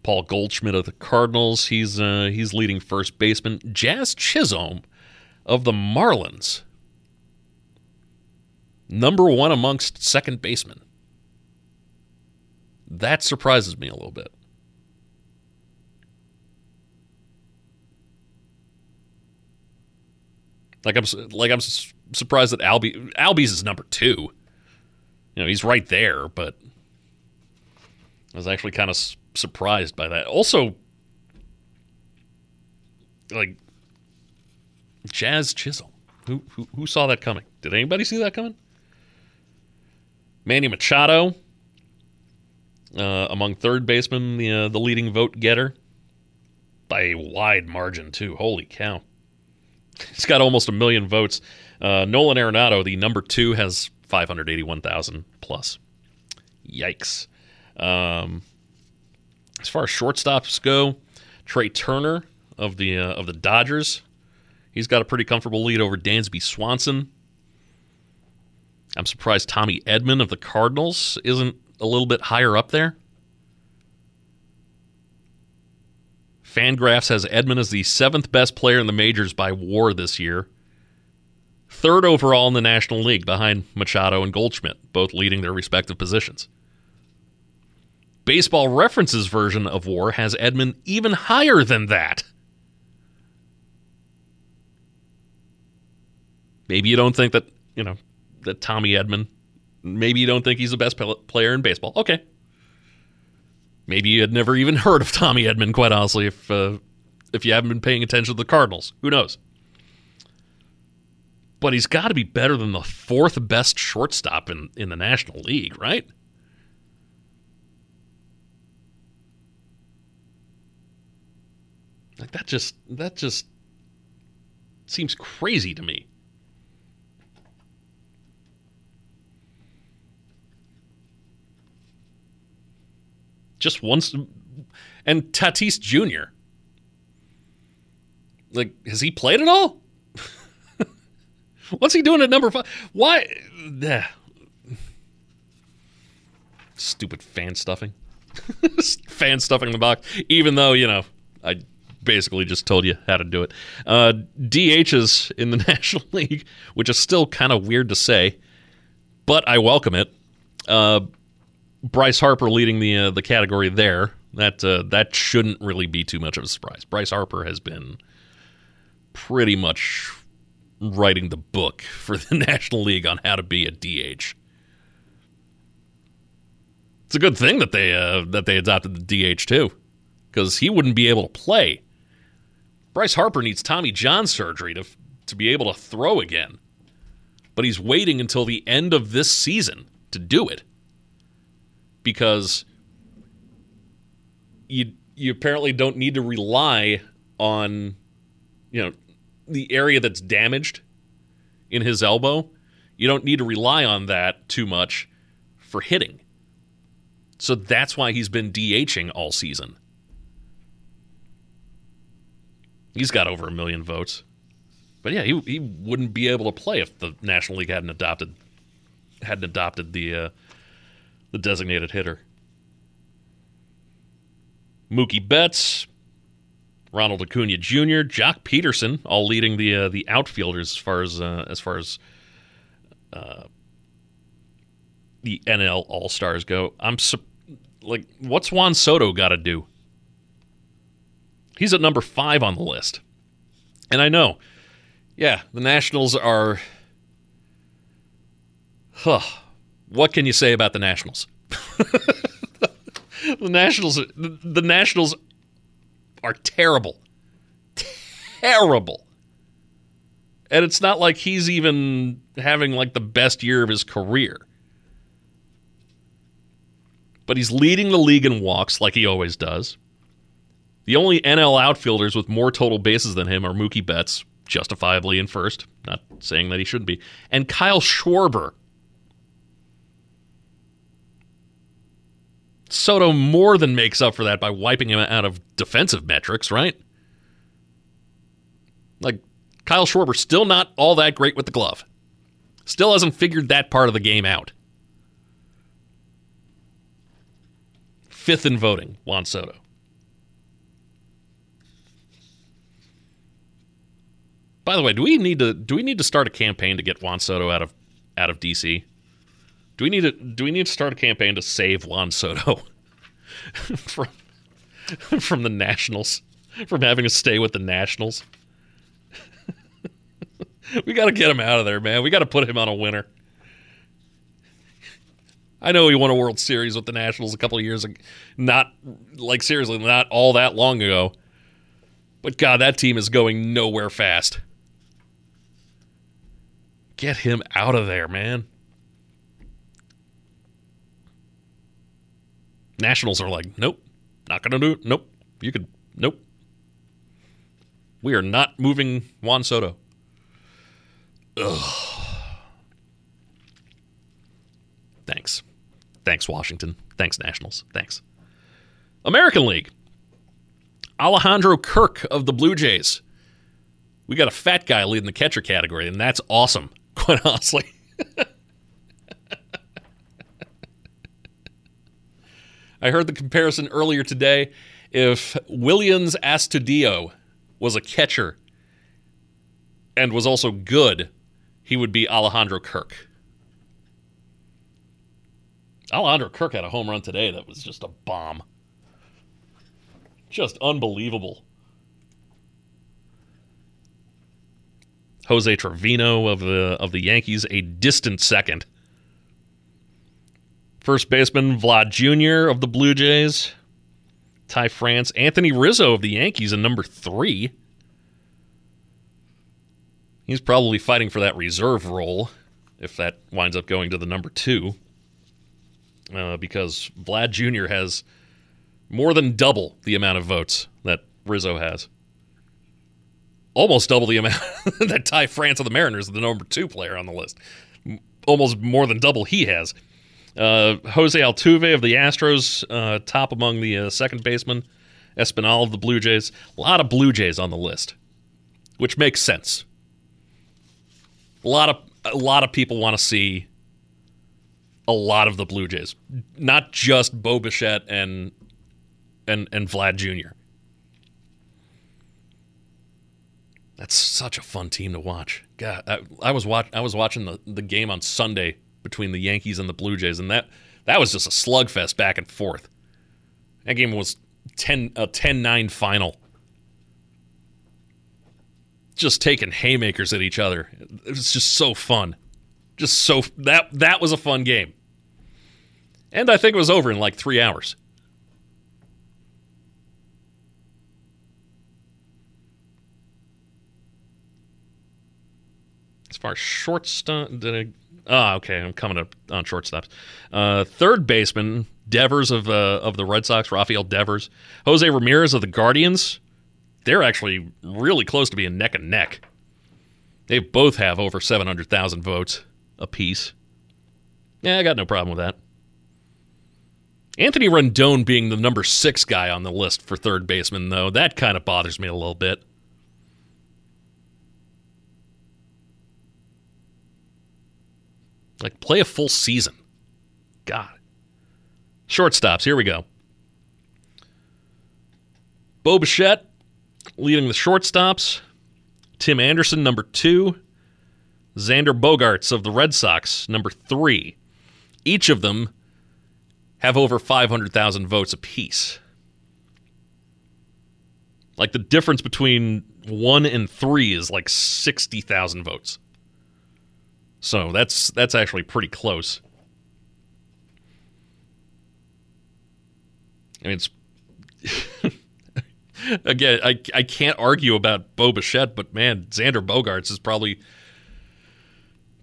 Paul Goldschmidt of the Cardinals, he's uh, he's leading first baseman. Jazz Chisholm of the Marlins, number one amongst second basemen. That surprises me a little bit. Like I'm like I'm surprised that Albie Albies is number two. You know, he's right there, but I was actually kind of surprised by that. Also, like Jazz Chisholm, who, who who saw that coming? Did anybody see that coming? Manny Machado, uh, among third basemen, the uh, the leading vote getter by a wide margin too. Holy cow! He's got almost a million votes. Uh, Nolan Arenado, the number two, has 581,000 plus. Yikes. Um, as far as shortstops go, Trea Turner of the uh, of the Dodgers. He's got a pretty comfortable lead over Dansby Swanson. I'm surprised Tommy Edman of the Cardinals isn't a little bit higher up there. Fangraphs has Edman as the seventh best player in the majors by WAR this year. Third overall in the National League behind Machado and Goldschmidt, both leading their respective positions. Baseball References version of WAR has Edman even higher than that. Maybe you don't think that, you know, that Tommy Edman, maybe you don't think he's the best player in baseball. Okay. Maybe you had never even heard of Tommy Edman, quite honestly, if uh, if you haven't been paying attention to the Cardinals. Who knows? But he's got to be better than the fourth best shortstop in, in the National League, right? Like that just that just seems crazy to me. just once. And Tatis Jr. Like, has he played at all? [laughs] What's he doing at number five? Why? Stupid fan stuffing. [laughs] fan stuffing the box. Even though, you know, I basically just told you how to do it. Uh, DHs in the [laughs] National League, which is still kind of weird to say, but I welcome it. Uh, Bryce Harper leading the uh, the category there. That uh, that shouldn't really be too much of a surprise. Bryce Harper has been pretty much writing the book [laughs] for the [laughs] National League on how to be a DH. It's a good thing that they uh, that they adopted the DH too, because he wouldn't be able to play. Bryce Harper needs Tommy John surgery to to be able to throw again, but he's waiting until the end of this season to do it because you you apparently don't need to rely on you know the area that's damaged in his elbow. You don't need to rely on that too much for hitting. So that's why he's been DHing all season. He's got over a million votes. But yeah, he, he wouldn't be able to play if the National League hadn't adopted hadn't adopted the uh, the designated hitter. Mookie Betts, Ronald Acuna Jr., Joc Pederson, all leading the uh, the outfielders as far as uh, as far as uh, the NL All Stars go. I'm su- like, what's Juan Soto got to do? He's at number five on the list, and I know, yeah, the Nationals are. Huh what can you say about the Nationals? [laughs] the Nationals, the Nationals are terrible, terrible, and it's not like he's even having like the best year of his career. But he's leading the league in walks like he always does. The only NL outfielders with more total bases than him are Mookie Betts, justifiably in first, not saying that he shouldn't be, and Kyle Schwarber, Soto more than makes up for that by wiping him out of defensive metrics, right? Like Kyle Schwarber still not all that great with the glove. Still hasn't figured that part of the game out. Fifth in voting, Juan Soto. By the way, do we need to do we need to start a campaign to get Juan Soto out of out of DC? Do we need to do we need to start a campaign to save Juan Soto [laughs] from from the Nationals from having to stay with the Nationals? [laughs] we got to get him out of there, man. We got to put him on a winner. I know he won a World Series with the Nationals a couple of years ago. Not like seriously, not all that long ago. But God, that team is going nowhere fast. Get him out of there, man. Nationals are like, nope, not going to do it. Nope. You could, nope. We are not moving Juan Soto. Ugh. Thanks. Thanks, Washington. Thanks, Nationals. Thanks. American League. Alejandro Kirk of the Blue Jays. We got a fat guy leading the catcher category, and that's awesome, quite honestly. I heard the comparison earlier today. If Willians Astudillo was a catcher and was also good, he would be Alejandro Kirk. Alejandro Kirk had a home run today that was just a bomb. Just unbelievable. Jose Trevino of the of the Yankees, a distant second. First baseman Vlad Jr. of the Blue Jays. Ty France. Anthony Rizzo of the Yankees in number three. He's probably fighting for that reserve role if that winds up going to the number two. Uh, because Vlad Jr. has more than double the amount of votes that Rizzo has. Almost double the amount [laughs] that Ty France of the Mariners, the number two player on the list. Almost more than double he has. Uh, Jose Altuve of the Astros, uh, top among the uh, second baseman. Espinal of the Blue Jays. A lot of Blue Jays on the list, which makes sense. A lot of a lot of people want to see a lot of the Blue Jays, not just Bo Bichette and and and Vlad Jr. That's such a fun team to watch. God, I, I was watch I was watching the, the game on Sunday between the Yankees and the Blue Jays, and that that was just a slugfest back and forth. That game was 10 a 10-9 final. Just taking haymakers at each other. It was just so fun. Just so that that was a fun game. And I think it was over in like 3 hours. As far I Ah, okay. I'm coming up on shortstops. Uh, third baseman Devers of uh, of the Red Sox, Rafael Devers, Jose Ramirez of the Guardians. They're actually really close to being neck and neck. They both have over 700,000 votes apiece. Yeah, I got no problem with that. Anthony Rendon being the number six guy on the list for third baseman, though, that kind of bothers me a little bit. Like, play a full season. God. Shortstops, here we go. Bo Bichette leading the shortstops. Tim Anderson, number two. Xander Bogaerts of the Red Sox, number three. Each of them have over 500,000 votes apiece. Like the difference between one and three is like 60,000 votes. So that's that's actually pretty close. I mean, it's [laughs] again, I I can't argue about Bo Bichette, but man, Xander Bogaerts is probably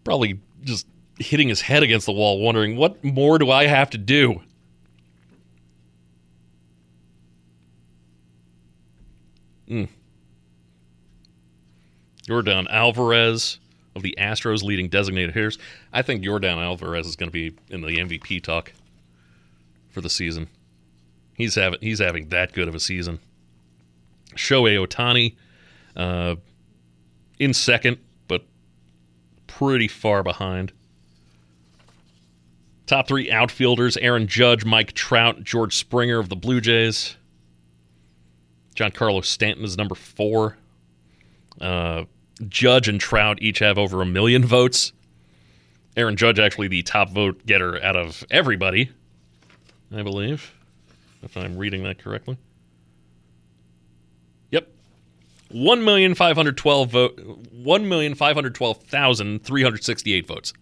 probably just hitting his head against the wall, wondering what more do I have to do. Mm. Yordan Alvarez of the Astros leading designated hitters. I think Yordan Alvarez is going to be in the MVP talk for the season. He's having he's having that good of a season. Shohei Ohtani uh, in second, but pretty far behind. Top three outfielders Aaron Judge, Mike Trout, George Springer of the Blue Jays. Giancarlo Stanton is number four. Uh, Judge and Trout each have over a million votes. Aaron Judge actually the top vote getter out of everybody, I believe, if I'm reading that correctly. Yep, one million five hundred twelve vote, one million five hundred twelve thousand three hundred sixty-eight votes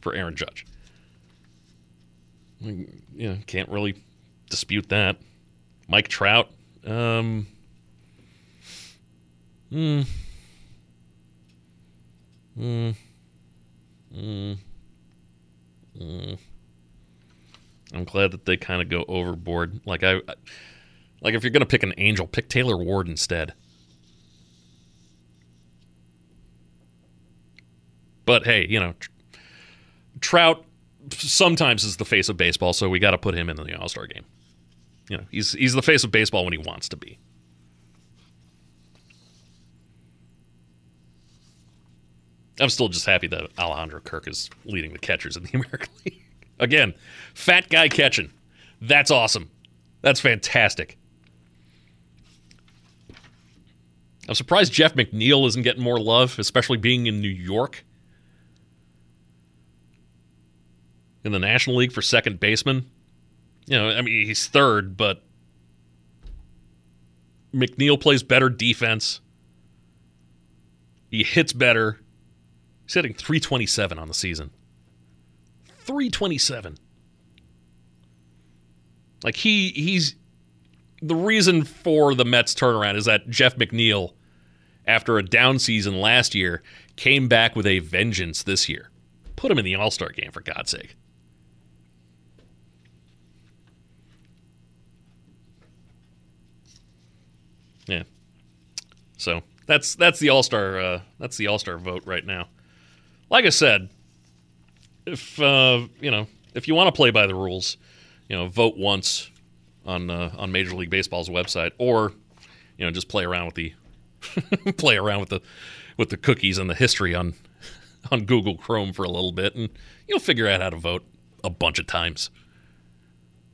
for Aaron Judge. Yeah, can't really dispute that. Mike Trout, um, hmm. Mm. glad that they kind of go overboard. Like I, like if you're gonna pick an angel, pick Taylor Ward instead. But hey, you know, Trout sometimes is the face of baseball, so we got to put him in the All Star game. You know, he's he's the face of baseball when he wants to be. I'm still just happy that Alejandro Kirk is leading the catchers in the [laughs] American League. Again, fat guy catching. That's awesome. That's fantastic. I'm surprised Jeff McNeil isn't getting more love, especially being in New York. In the National League for second baseman. You know, I mean, he's third, but McNeil plays better defense. He hits better. He's hitting 327 on the season. 327. Like he he's the reason for the Mets turnaround is that Jeff McNeil, after a down season last year, came back with a vengeance this year. Put him in the All Star game for God's sake. Yeah. So that's that's the All Star uh, that's the All Star vote right now. Like I said, if uh, you know if you want to play by the rules, you know, vote once on uh, on Major League Baseball's website, or you know, just play around with the [laughs] play around with the with the cookies and the history on on Google Chrome for a little bit, and you'll figure out how to vote a bunch of times.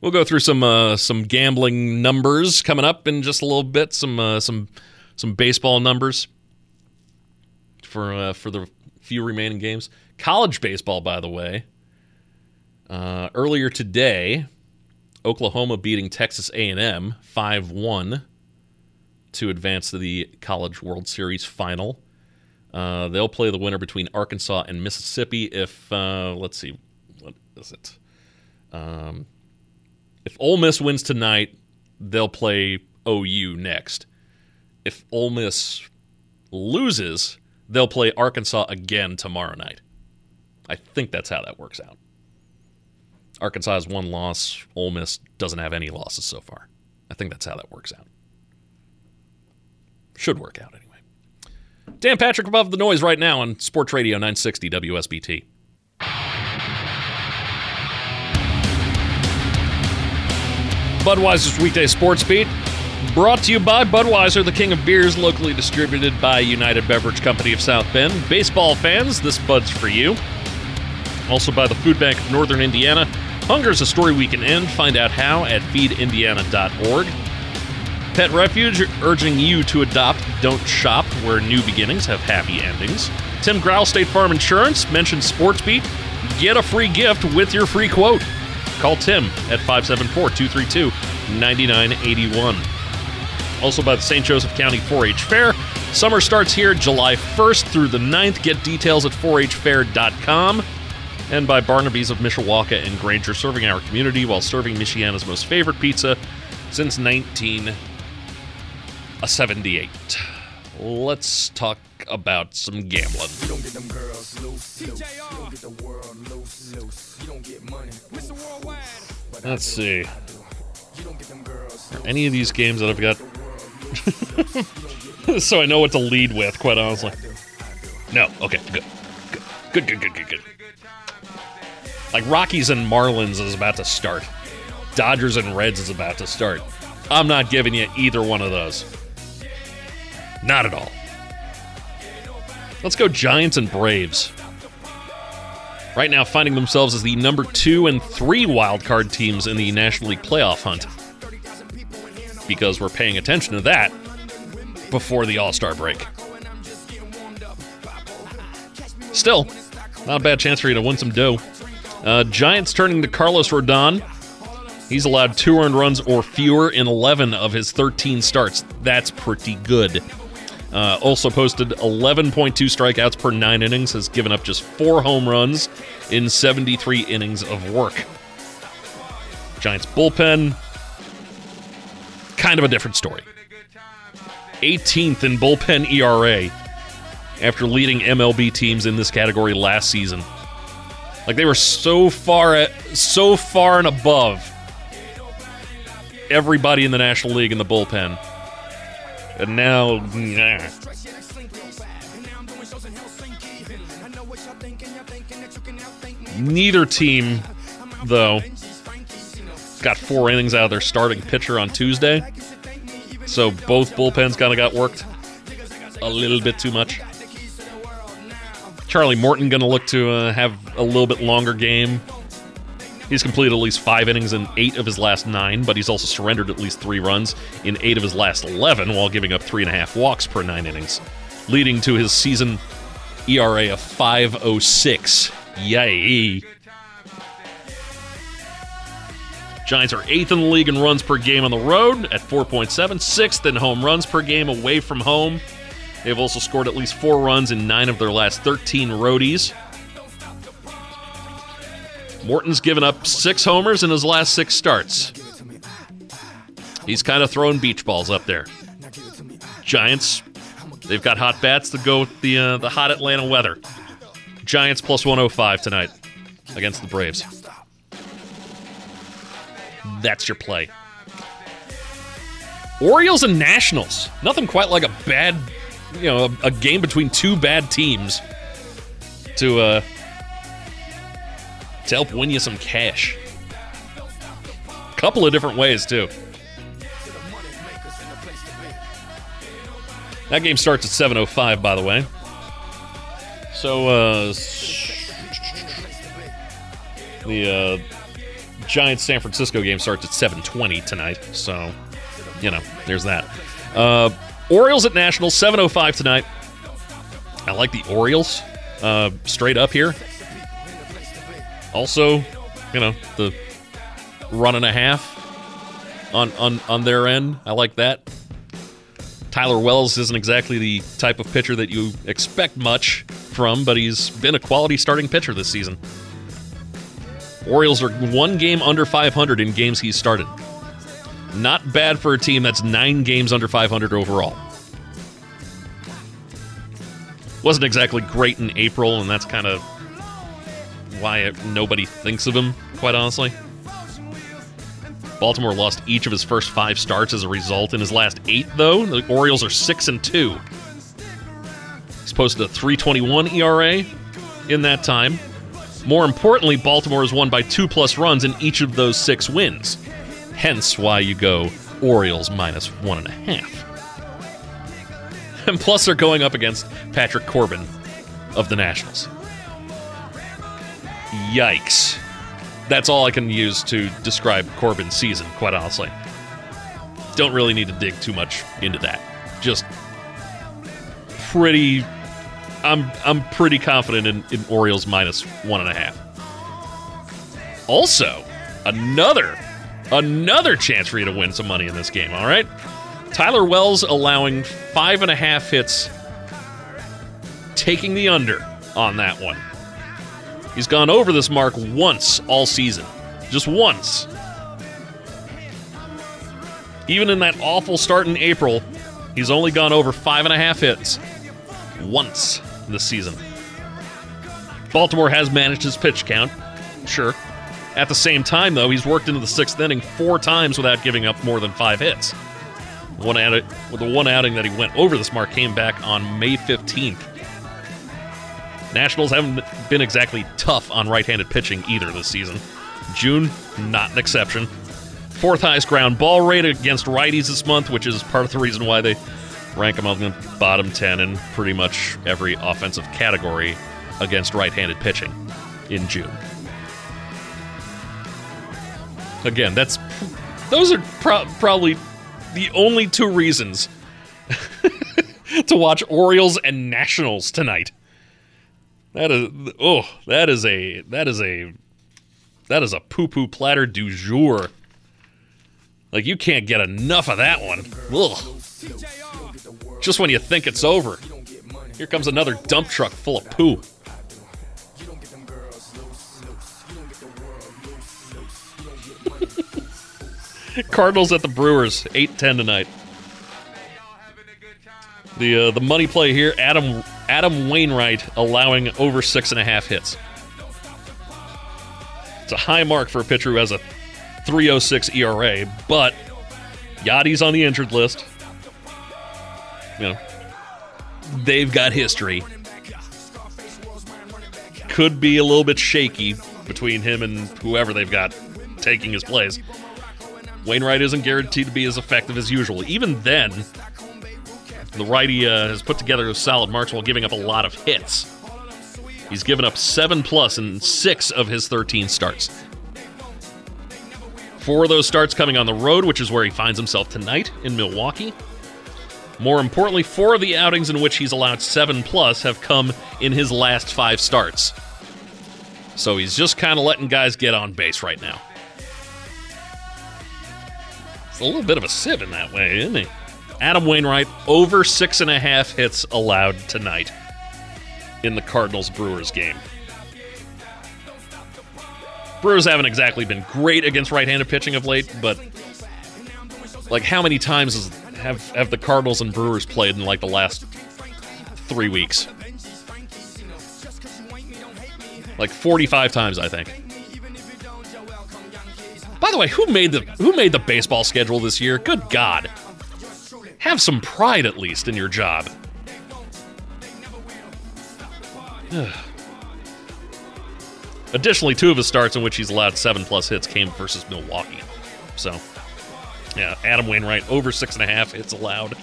We'll go through some uh, some gambling numbers coming up in just a little bit. Some uh, some some baseball numbers for uh, for the few remaining games. College baseball, by the way. Uh, earlier today, Oklahoma beating Texas A&M 5-1 to advance to the College World Series final. Uh, they'll play the winner between Arkansas and Mississippi. If uh, let's see, what is it? Um, if Ole Miss wins tonight, they'll play OU next. If Ole Miss loses, they'll play Arkansas again tomorrow night. I think that's how that works out. Arkansas has one loss. Ole Miss doesn't have any losses so far. I think that's how that works out. Should work out anyway. Dan Patrick above the noise right now on Sports Radio 960 WSBT. Budweiser's weekday sports beat brought to you by Budweiser, the king of beers, locally distributed by United Beverage Company of South Bend. Baseball fans, this Bud's for you. Also by the Food Bank of Northern Indiana. Hunger is a story we can end. Find out how at feedindiana.org. Pet Refuge urging you to adopt, don't shop, where new beginnings have happy endings. Tim Growl State Farm Insurance mentioned SportsBeat. Get a free gift with your free quote. Call Tim at 574 232 9981. Also by the St. Joseph County 4 H Fair. Summer starts here July 1st through the 9th. Get details at 4hfair.com. And by Barnaby's of Mishawaka and Granger, serving our community while serving Michiana's most favorite pizza since 1978. Let's talk about some gambling. Let's see. Are any of these games that I've got. [laughs] so I know what to lead with, quite honestly. No. Okay, good. Good, good, good, good, good. Like Rockies and Marlins is about to start. Dodgers and Reds is about to start. I'm not giving you either one of those. Not at all. Let's go Giants and Braves. Right now, finding themselves as the number two and three wildcard teams in the National League playoff hunt. Because we're paying attention to that before the All Star break. Still, not a bad chance for you to win some dough. Uh, Giants turning to Carlos Rodon. He's allowed two earned runs or fewer in 11 of his 13 starts. That's pretty good. Uh, also posted 11.2 strikeouts per nine innings, has given up just four home runs in 73 innings of work. Giants bullpen, kind of a different story. 18th in bullpen ERA after leading MLB teams in this category last season. Like they were so far at, so far and above everybody in the National League in the bullpen. And now, nah. Neither team, though, got four innings out of their starting pitcher on Tuesday. So both bullpens kind of got worked a little bit too much. Charlie Morton going to look to uh, have a little bit longer game. He's completed at least five innings in eight of his last nine, but he's also surrendered at least three runs in eight of his last 11 while giving up three and a half walks per nine innings, leading to his season ERA of 506. Yay. Giants are eighth in the league in runs per game on the road at 4.7, sixth in home runs per game away from home. They've also scored at least four runs in nine of their last 13 roadies. Morton's given up six homers in his last six starts. He's kind of throwing beach balls up there. Giants, they've got hot bats to go with the uh, the hot Atlanta weather. Giants plus 105 tonight against the Braves. That's your play. Orioles and Nationals. Nothing quite like a bad, you know, a, a game between two bad teams to uh, to help win you some cash. Couple of different ways, too. That game starts at 7.05, by the way. So, uh, the uh, Giants San Francisco game starts at 7.20 tonight. So, you know, there's that. Uh, Orioles at Nationals, 7.05 tonight. I like the Orioles uh, straight up here. Also, you know, the run and a half on on on their end. I like that. Tyler Wells isn't exactly the type of pitcher that you expect much from, but he's been a quality starting pitcher this season. Orioles are one game under 500 in games he's started. Not bad for a team that's nine games under 500 overall. Wasn't exactly great in April, and that's kind of why nobody thinks of him, quite honestly. Baltimore lost each of his first five starts as a result. In his last eight, though, the Orioles are six and two. He's posted a 3.21 ERA in that time. More importantly, Baltimore has won by two plus runs in each of those six wins. Hence, why you go Orioles minus one and a half. And plus, they're going up against Patrick Corbin of the Nationals. Yikes. That's all I can use to describe Corbin's season, quite honestly. Don't really need to dig too much into that. Just pretty I'm I'm pretty confident in, in Orioles minus one and a half. Also, another another chance for you to win some money in this game, all right? Tyler Wells allowing five and a half hits, taking the under on that one. He's gone over this mark once all season. Just once. Even in that awful start in April, he's only gone over five and a half hits once this season. Baltimore has managed his pitch count, sure. At the same time, though, he's worked into the sixth inning four times without giving up more than five hits. One out the one outing that he went over this mark came back on May 15th. Nationals haven't been exactly tough on right-handed pitching either this season. June, not an exception. Fourth highest ground ball rate against righties this month, which is part of the reason why they rank them on the bottom 10 in pretty much every offensive category against right-handed pitching in June. Again, that's those are pro- probably the only two reasons [laughs] to watch Orioles and Nationals tonight. That is oh, that is a that is a that is a poo poo platter du jour. Like you can't get enough of that one. Ugh. Just when you think it's over, here comes another dump truck full of poo. [laughs] Cardinals at the Brewers, 8-10 tonight. The uh, the money play here, Adam Adam Wainwright allowing over six and a half hits. It's a high mark for a pitcher who has a 306 ERA, but Yadi's on the injured list. You know, they've got history. Could be a little bit shaky between him and whoever they've got taking his place. Wainwright isn't guaranteed to be as effective as usual. Even then, the righty uh, has put together a solid marks while giving up a lot of hits. He's given up seven plus in six of his 13 starts. Four of those starts coming on the road, which is where he finds himself tonight in Milwaukee. More importantly, four of the outings in which he's allowed seven plus have come in his last five starts. So he's just kind of letting guys get on base right now. It's a little bit of a sieve in that way, isn't he? Adam Wainwright over six and a half hits allowed tonight in the Cardinals Brewers game. Brewers haven't exactly been great against right-handed pitching of late, but like how many times has, have have the Cardinals and Brewers played in like the last three weeks? Like 45 times, I think. By the way, who made the who made the baseball schedule this year? Good God. Have some pride at least in your job. [sighs] Additionally, two of his starts in which he's allowed seven plus hits came versus Milwaukee. So, yeah, Adam Wainwright over six and a half hits allowed.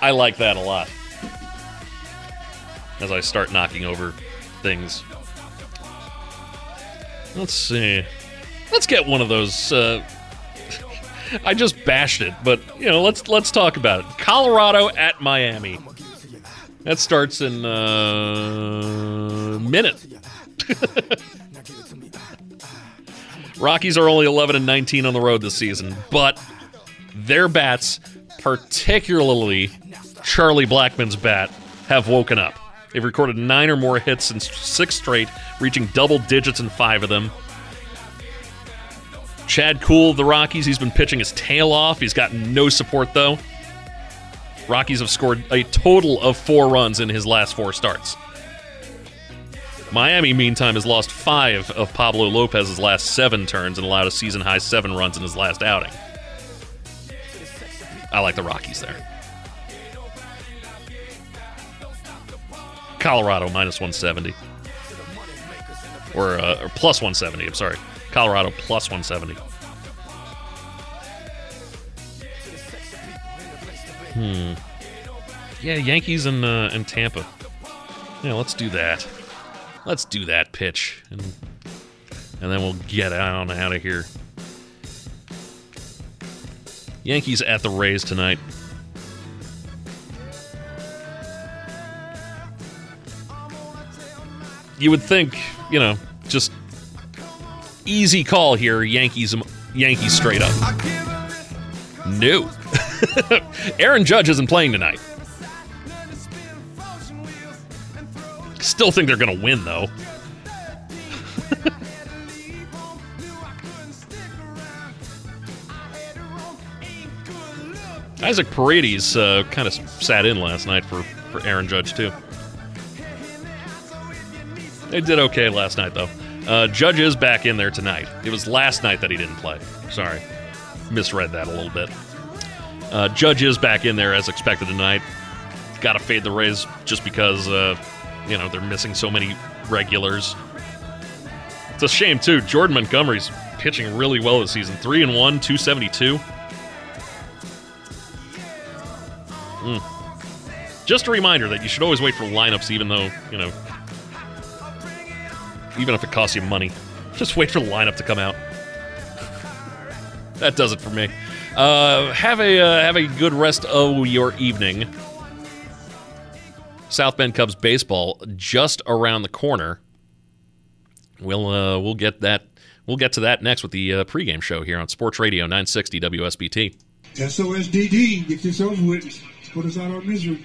I like that a lot. As I start knocking over things. Let's see. Let's get one of those. Uh, [laughs] I just bashed it, but you know, let's let's talk about it. Colorado at Miami. That starts in a uh, minute. [laughs] Rockies are only 11 and 19 on the road this season, but their bats, particularly Charlie Blackmon's bat, have woken up. They've recorded nine or more hits in six straight, reaching double digits in five of them. Chad Kuhl of the Rockies, he's been pitching his tail off. He's gotten no support, though. Rockies have scored a total of four runs in his last four starts. Miami, meantime, has lost five of Pablo Lopez's last seven turns and allowed a season high seven runs in his last outing. I like the Rockies there. Colorado minus 170. Or, uh, or plus 170, I'm sorry. Colorado plus 170. Hmm. Yeah, Yankees and uh, and Tampa. Yeah, let's do that. Let's do that pitch, and and then we'll get on out of here. Yankees at the Rays tonight. You would think, you know, just easy call here. Yankees, Yankees straight up. No. [laughs] Aaron Judge isn't playing tonight. Still think they're going to win, though. [laughs] Isaac Paredes uh, kind of sat in last night for, for Aaron Judge, too. They did okay last night, though. Uh, Judge is back in there tonight. It was last night that he didn't play. Sorry. Misread that a little bit. Uh, Judge is back in there as expected tonight. Got to fade the Rays just because, uh, you know, they're missing so many regulars. It's a shame, too. Jordan Montgomery's pitching really well this season. 3 and 1, 272. Mm. Just a reminder that you should always wait for lineups, even though, you know, even if it costs you money. Just wait for the lineup to come out. that does it for me. Uh, have a uh, have a good rest of your evening. South Bend Cubs baseball just around the corner. We'll uh, we'll get that we'll get to that next with the uh, pregame show here on Sports Radio 960 WSBT. SOSDD, get over with. Put us out our misery.